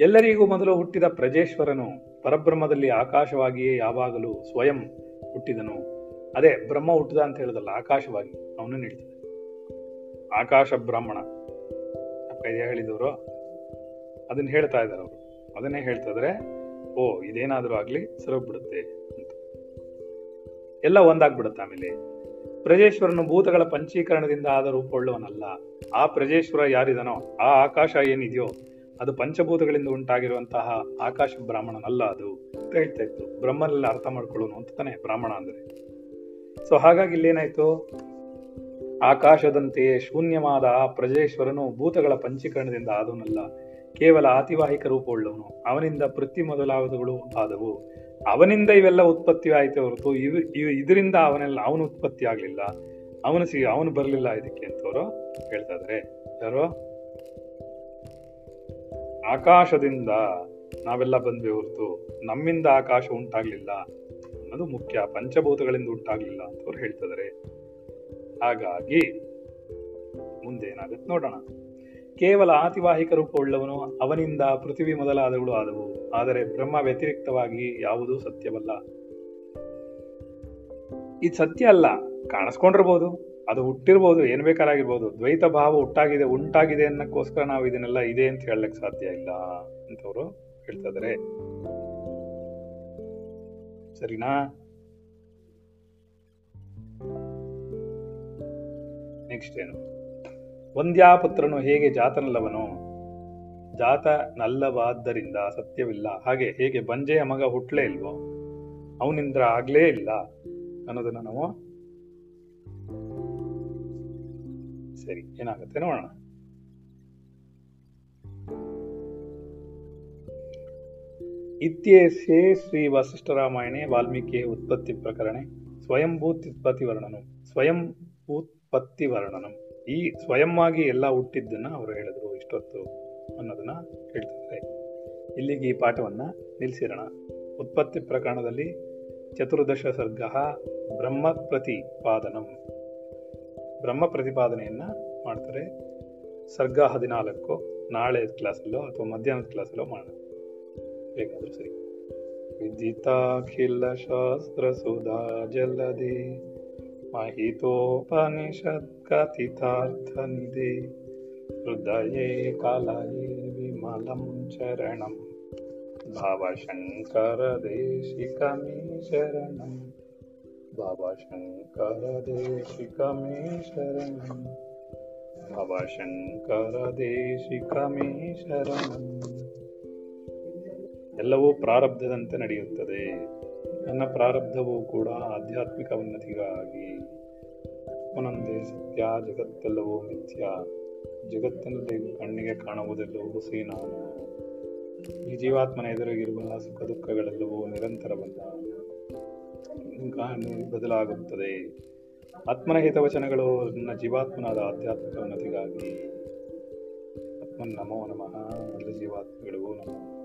ಎಲ್ಲರಿಗೂ ಮೊದಲು ಹುಟ್ಟಿದ ಪ್ರಜೇಶ್ವರನು ಪರಬ್ರಹ್ಮದಲ್ಲಿ ಆಕಾಶವಾಗಿಯೇ ಯಾವಾಗಲೂ ಸ್ವಯಂ ಹುಟ್ಟಿದನು. ಅದೇ ಬ್ರಹ್ಮ ಹುಟ್ಟಿದ ಅಂತ ಹೇಳಿದಲ್ಲ, ಆಕಾಶವಾಗಿ ಅವನು ಹೇಳ್ತಿದ್ದ ಆಕಾಶ ಬ್ರಾಹ್ಮಣ ಹೇಳಿದವರು. ಅದನ್ನ ಹೇಳ್ತಾ ಇದ್ದಾರೆ ಅವರು. ಅದನ್ನೇ ಹೇಳ್ತಾ ಇದ್ರೆ ಓ, ಇದೇನಾದ್ರೂ ಆಗ್ಲಿ ಸರೋಗ್ಬಿಡುತ್ತೆ ಅಂತ. ಎಲ್ಲ ಒಂದಾಗ್ಬಿಡುತ್ತೆ ಆಮೇಲೆ. ಪ್ರಜೇಶ್ವರನು ಭೂತಗಳ ಪಂಚೀಕರಣದಿಂದ ಆದ ರೂಪವುಳ್ಳವನಲ್ಲ ಆ ಪ್ರಜೇಶ್ವರ ಯಾರಿದನೋ, ಆ ಆಕಾಶ ಏನಿದೆಯೋ ಅದು ಪಂಚಭೂತಗಳಿಂದ ಉಂಟಾಗಿರುವಂತಹ ಆಕಾಶ ಬ್ರಾಹ್ಮಣನಲ್ಲ ಅದು ಅಂತ ಹೇಳ್ತಾ ಇತ್ತು ಬ್ರಹ್ಮನೆಲ್ಲ ಅರ್ಥ ಮಾಡ್ಕೊಳ್ಳೋನು ಅಂತ ತಾನೆ ಬ್ರಾಹ್ಮಣ ಅಂದ್ರೆ. ಸೊ ಹಾಗಾಗಿ ಇಲ್ಲೇನಾಯ್ತು? ಆಕಾಶದಂತೆಯೇ ಶೂನ್ಯವಾದ ಪ್ರಜೇಶ್ವರನು ಭೂತಗಳ ಪಂಚೀಕರಣದಿಂದ ಆದವನಲ್ಲ. ಕೇವಲ ಆತಿವಾಹಿಕ ರೂಪವುಳ್ಳವನು. ಅವನಿಂದ ಪೃಥ್ವಿ ಮೊದಲಾದವುಗಳು ಆದವು. ಅವನಿಂದ ಇವೆಲ್ಲ ಉತ್ಪತ್ತಿ ಆಯಿತು ಹೊರತು ಇವ್ ಇದರಿಂದ ಅವನೆಲ್ಲ ಅವನು ಉತ್ಪತ್ತಿ ಆಗ್ಲಿಲ್ಲ. ಅವನು ಸಿ, ಅವನು ಬರಲಿಲ್ಲ ಇದಕ್ಕೆ ಅಂತವರು ಹೇಳ್ತಾ ಇದಾರೆ. ಯಾರೋ? ಆಕಾಶದಿಂದ ನಾವೆಲ್ಲ ಬಂದ್ವಿ ಹೊರತು ನಮ್ಮಿಂದ ಆಕಾಶ ಉಂಟಾಗ್ಲಿಲ್ಲ ಅನ್ನೋದು ಮುಖ್ಯ, ಪಂಚಭೂತಗಳಿಂದ ಉಂಟಾಗ್ಲಿಲ್ಲ ಅಂತ ಅವ್ರು ಹೇಳ್ತಿದ್ದಾರೆ ಹಾಗಾಗಿ ಮುಂದೆ ಏನಾಗುತ್ತೆ ನೋಡೋಣ. ಕೇವಲ ಆತಿವಾಹಿಕ ರೂಪವುಳ್ಳವನು ಅವನಿಂದ ಪೃಥ್ವಿ ಮೊದಲಾದವುಗಳು ಆದವು, ಆದರೆ ಬ್ರಹ್ಮ ವ್ಯತಿರಿಕ್ತವಾಗಿ ಯಾವುದೂ ಸತ್ಯವಲ್ಲ. ಇದು ಸತ್ಯ ಅಲ್ಲ, ಕಾಣಿಸ್ಕೊಂಡಿರ್ಬೋದು. ಅದು ಹುಟ್ಟಿರ್ಬೋದು, ಏನು ಬೇಕಾರಾಗಿರ್ಬೋದು, ದ್ವೈತ ಭಾವ ಹುಟ್ಟಾಗಿದೆ, ಉಂಟಾಗಿದೆ ಅನ್ನಕ್ಕೋಸ್ಕರ ನಾವು ಇದನ್ನೆಲ್ಲ ಇದೆ ಅಂತ ಹೇಳಕ್ ಸಾಧ್ಯ ಇಲ್ಲ ಅಂತವರು ಹೇಳ್ತಾ ಸರಿನಾ? ನೆಕ್ಸ್ಟ್ ಏನು? ಒಂದ್ಯಾಪುತ್ರನು ಹೇಗೆ ಜಾತನಲ್ಲವನೋ? ಜಾತನಲ್ಲವಾದ್ದರಿಂದ ಸತ್ಯವಿಲ್ಲ. ಹಾಗೆ ಹೇಗೆ ಬಂಜೆಯ ಮಗ ಹುಟ್ಲೇ ಇಲ್ವೋ? ಅವನಿಂದ ಆಗ್ಲೇ ಇಲ್ಲ ಅನ್ನೋದನ್ನ ನಾವು ಸರಿ, ಏನಾಗುತ್ತೆ ನೋಡೋಣ. ಇತ್ಯೇಸೇ ಶ್ರೀ ವಸಿಷ್ಠರಾಮಾಯಣೆ ವಾಲ್ಮೀಕಿ ಉತ್ಪತ್ತಿ ಪ್ರಕರಣೆ ಸ್ವಯಂಭೂತ್ಪತ್ತಿ ವರ್ಣನು ಸ್ವಯಂ ಉತ್ಪತ್ತಿ ವರ್ಣನಂ ಈ ಸ್ವಯಂವಾಗಿ ಎಲ್ಲ ಹುಟ್ಟಿದ್ದನ್ನ ಅವರು ಹೇಳಿದ್ರು, ಇಷ್ಟೊತ್ತು ಅನ್ನೋದನ್ನ ಹೇಳ್ತಿದ್ದಾರೆ. ಇಲ್ಲಿಗೆ ಈ ಪಾಠವನ್ನ ನಿಲ್ಲಿಸಿರೋಣ. ಉತ್ಪತ್ತಿ ಪ್ರಕರಣದಲ್ಲಿ ಚತುರ್ದಶ ಸರ್ಗ ಬ್ರಹ್ಮ ಪ್ರತಿಪಾದನಂ ಬ್ರಹ್ಮ ಪ್ರತಿಪಾದನೆಯನ್ನ ಮಾಡ್ತಾರೆ ಸರ್ಗ ಹದಿನಾಲ್ಕು ನಾಳೆ ಕ್ಲಾಸಲ್ಲೋ ಅಥವಾ ಮಧ್ಯಾಹ್ನದ ಕ್ಲಾಸಲ್ಲೋ ಮಾಡೋಣ ಬೇಕಾದ್ರೂ ಸರಿ ವಿದಿತಾಖಿಲ ಶಾಸ್ತ್ರ ಸುಧಾ ಜಲದಿ महितोपनिषत् कथितार्थनिधे हृदये कलये विमलं चरणं भवशङ्करदेशिकमे शरणम् भवशङ्करदेशिकमे शरणम् ಭವಶಂಕರದೇಶಿಕಮೇ ಶರಣಂ ಎಲ್ಲವೂ ಪ್ರಾರಬ್ಧದಂತೆ ನಡೆಯುತ್ತದೆ ನನ್ನ ಪ್ರಾರಬ್ಧವೂ ಕೂಡ ಆಧ್ಯಾತ್ಮಿಕ ಉನ್ನತಿಗಾಗಿ ಒಂದೊಂದೇ ಸತ್ಯ ಜಗತ್ತೆಲ್ಲವೂ ಮಿಥ್ಯ ಜಗತ್ತಿನಲ್ಲಿ ಕಣ್ಣಿಗೆ ಕಾಣುವುದೆಲ್ಲವೂ ಹುಸಿ ನಾನು ಈ ಜೀವಾತ್ಮನ ಎದುರಿಗಿರುವ ಸುಖ ದುಃಖಗಳೆಲ್ಲವೂ ನಿರಂತರವಲ್ಲ ಬದಲಾಗುತ್ತದೆ. ಆತ್ಮನ ಹಿತವಚನಗಳು ನನ್ನ ಜೀವಾತ್ಮನಾದ ಆಧ್ಯಾತ್ಮಿಕ ಉನ್ನತಿಗಾಗಿ ಆತ್ಮನ್ ನಮೋ ನಮಃ. ಎಲ್ಲ ಜೀವಾತ್ಮಗಳಿಗೂ ನಮೋ.